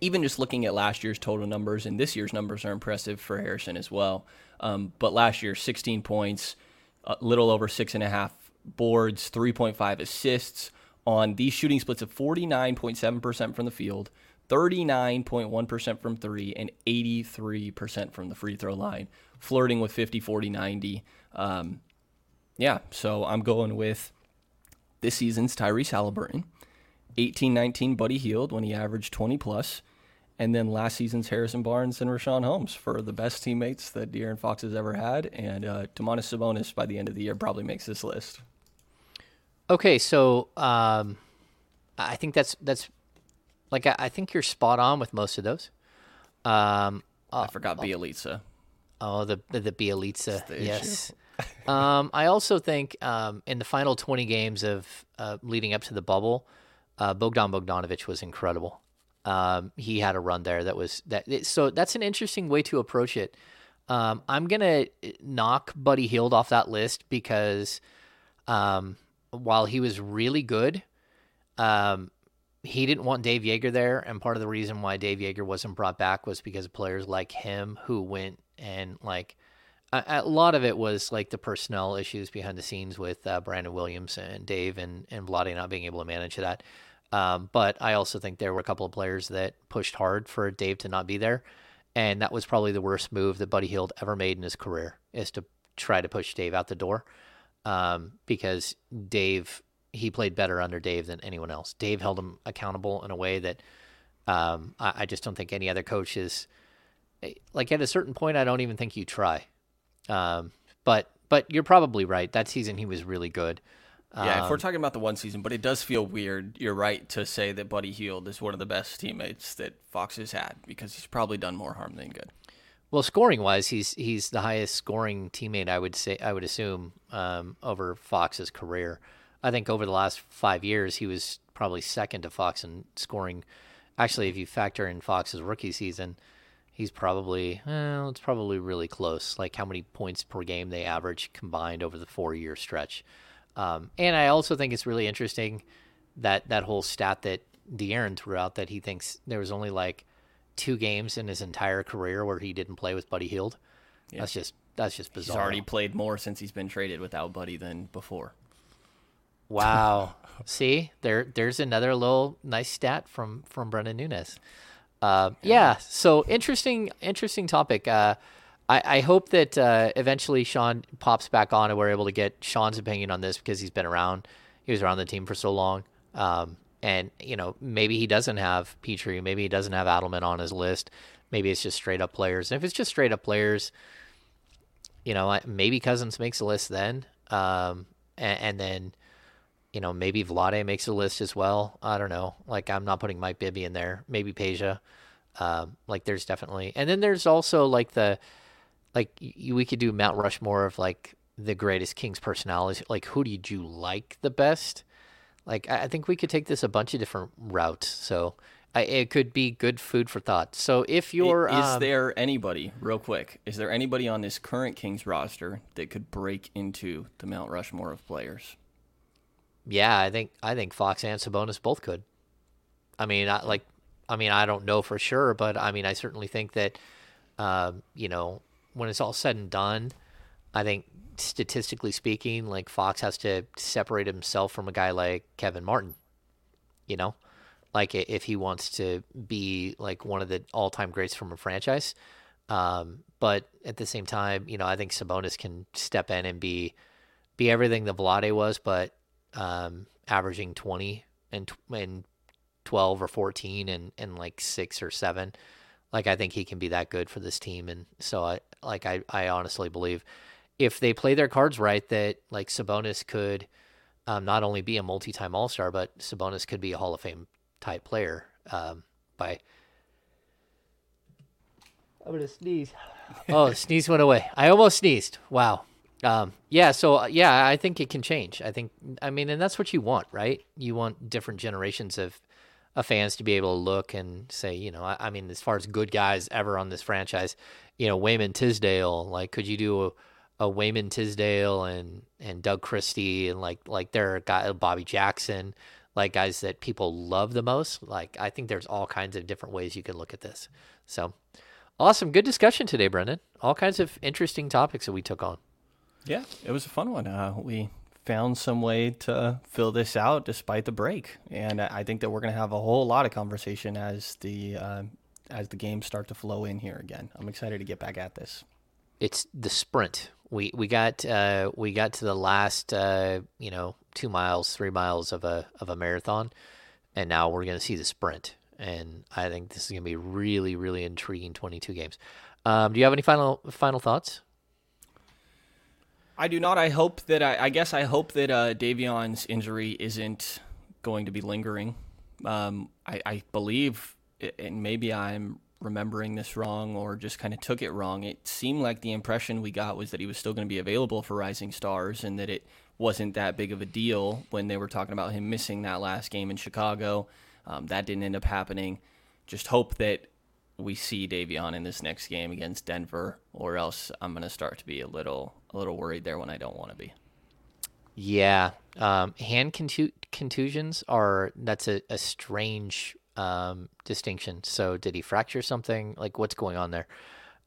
even just looking at last year's total numbers and this year's numbers are impressive for Harrison as well. Um, but last year, 16 points, a little over six and a half boards, 3.5 assists on these shooting splits of 49.7% from the field, 39.1% from three, and 83% from the free throw line, flirting with 50, 40, 90. Um, yeah, so I'm going with this season's Tyrese Haliburton, 18 19 Buddy Hield when he averaged 20 plus, and then last season's Harrison Barnes and Richaun Holmes for the best teammates that De'Aaron Fox has ever had. And uh, Domantas Sabonis by the end of the year probably makes this list. Okay, so um, I think that's that's like I, I, think you're spot on with most of those. Um, I forgot uh, Bjelica. Oh, the the, the yes. <laughs> um, I also think um, in the final 20 games of uh, leading up to the bubble, uh, Bogdan Bogdanovic was incredible. Um, he had a run there that was that. So that's an interesting way to approach it. Um, I'm gonna knock Buddy Hield off that list because um, while he was really good, um, he didn't want Dave Joerger there, and part of the reason why Dave Joerger wasn't brought back was because of players like him who went and like a, a lot of it was like the personnel issues behind the scenes with uh, Brandon Williams and Dave and and Vlade not being able to manage that. Um, but I also think there were a couple of players that pushed hard for Dave to not be there, and that was probably the worst move that Buddy Hield ever made in his career is to try to push Dave out the door, um, because Dave he played better under Dave than anyone else. Dave held him accountable in a way that um, I, I, just don't think any other coach is. Eh, like at a certain point, I don't even think you try. Um, but but you're probably right. That season he was really good. Yeah, um, if we're um, talking about the one season, but it does feel weird. You're right to say that Buddy Hield is one of the best teammates that Fox has had because he's probably done more harm than good. Well, scoring wise, he's he's the highest scoring teammate I would say I would assume um, over Fox's career. I think over the last five years, he was probably second to Fox in scoring. Actually, if you factor in Fox's rookie season, he's probably well, it's probably really close. Like how many points per game they average combined over the four-year stretch. Um, and I also think it's really interesting that that whole stat that De'Aaron threw out that he thinks there was only like two games in his entire career where he didn't play with Buddy Hield. Yeah. That's just that's just bizarre. He's already played more since he's been traded without Buddy than before. Wow. <laughs> See, there there's another little nice stat from from Brenden Nunes. Uh, yeah. So interesting, interesting topic. Uh, I, I hope that uh, eventually Sean pops back on and we're able to get Sean's opinion on this because he's been around. He was around the team for so long. Um, and you know, maybe he doesn't have Petrie. Maybe he doesn't have Adelman on his list. Maybe it's just straight up players. And if it's just straight up players, you know, maybe Cousins makes a list then. Um, and, and then you know, maybe Vlade makes a list as well. I don't know. Like I'm not putting Mike Bibby in there. Maybe Peja. Um, like there's definitely, and then there's also like the, like y- we could do Mount Rushmore of like the greatest Kings personalities. Like who did you like the best? Like I I think we could take this a bunch of different routes. So I, it could be good food for thought. So if you're, is um, there anybody, real quick, is there anybody on this current Kings roster that could break into the Mount Rushmore of players? Yeah, I think I think Fox and Sabonis both could. I mean, I, like, I mean, I don't know for sure, but I mean, I certainly think that, um, you know, when it's all said and done, I think statistically speaking, like Fox has to separate himself from a guy like Kevin Martin. You know, like if he wants to be like one of the all-time greats from a franchise. Um, but at the same time, you know, I think Sabonis can step in and be be everything that Vlade was, but um, averaging 20 and, and 12 or 14 and, and like six or seven. Like, I think he can be that good for this team. And so I, like, I, I honestly believe if they play their cards right, that like Sabonis could um, not only be a multi-time all-star, but Sabonis could be a hall of fame type player, um, by, I'm to sneeze. oh, sneeze went away. I almost sneezed. Wow. Um, yeah, so uh, yeah, I think it can change. I think, I mean, and that's what you want, right? You want different generations of, of fans to be able to look and say, you know, I, I mean, as far as good guys ever on this franchise, you know, Wayman Tisdale, like, could you do a, a Wayman Tisdale and and Doug Christie and like like there are guy Bobby Jackson, like guys that people love the most. Like, I think there's all kinds of different ways you can look at this. So, awesome, good discussion today, Brenden. All kinds of interesting topics that we took on. Yeah, it was a fun one. Uh, we found some way to fill this out despite the break, and I I think that we're going to have a whole lot of conversation as the uh, as the games start to flow in here again. I'm excited to get back at this. it's the sprint. We we got uh, we got to the last uh, you know two miles, three miles of a of a marathon, and now we're gonna see the sprint. And I think this is gonna be really really intriguing. Twenty two games. Um, do you have any final final thoughts? I do not. I hope that I, I guess I hope that uh, Davion's injury isn't going to be lingering. Um, I, I believe, and maybe I'm remembering this wrong or just kind of took it wrong. It seemed like the impression we got was that he was still going to be available for Rising Stars, and that it wasn't that big of a deal when they were talking about him missing that last game in Chicago. Um, that didn't end up happening. Just hope that we see Davion in this next game against Denver, or else I'm going to start to be a little a little worried there when I don't want to be. Yeah, um, hand contu- contusions are that's a, a strange um, distinction. So did he fracture something? Like what's going on there?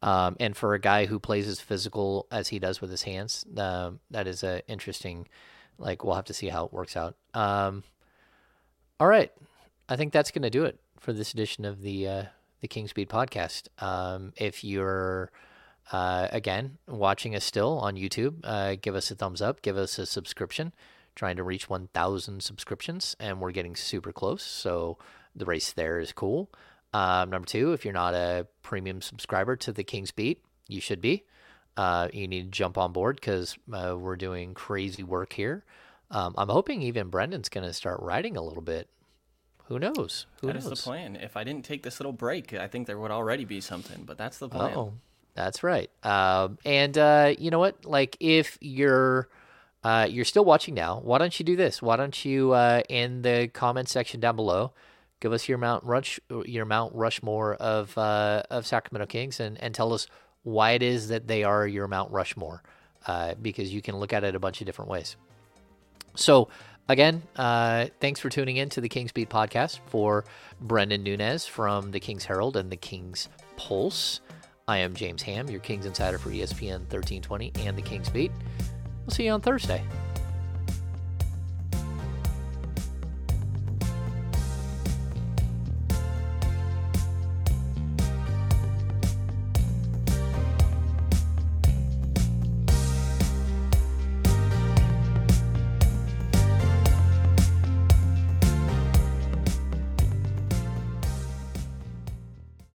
Um, and for a guy who plays as physical as he does with his hands, um, that is a interesting. Like we'll have to see how it works out. Um, all right, I think that's going to do it for this edition of the uh, the Kings Beat podcast. Um, if you're uh, again watching us still on YouTube, uh, give us a thumbs up, give us a subscription. Trying to reach 1,000 subscriptions, and we're getting super close. So the race there is cool. Um, number two, if you're not a premium subscriber to the Kings Beat, you should be. Uh, you need to jump on board because uh, we're doing crazy work here. Um, I'm hoping even Brenden's going to start writing a little bit. Who knows? Who That knows? is the plan. If I didn't take this little break, I think there would already be something. But that's the plan. Oh, that's right. Um, and uh, you know what? Like, if you're uh, you're still watching now, why don't you do this? Why don't you uh, in the comment section down below give us your Mount Rush your Mount Rushmore of uh, of Sacramento Kings and and tell us why it is that they are your Mount Rushmore uh, because you can look at it a bunch of different ways. So, again, uh, thanks for tuning in to the Kings Beat podcast for Brenden Nunes from the King's Herald and the Kings Pulse. I am James Ham, your Kings Insider for ESPN 1320 and the Kings Beat. We'll see you on Thursday.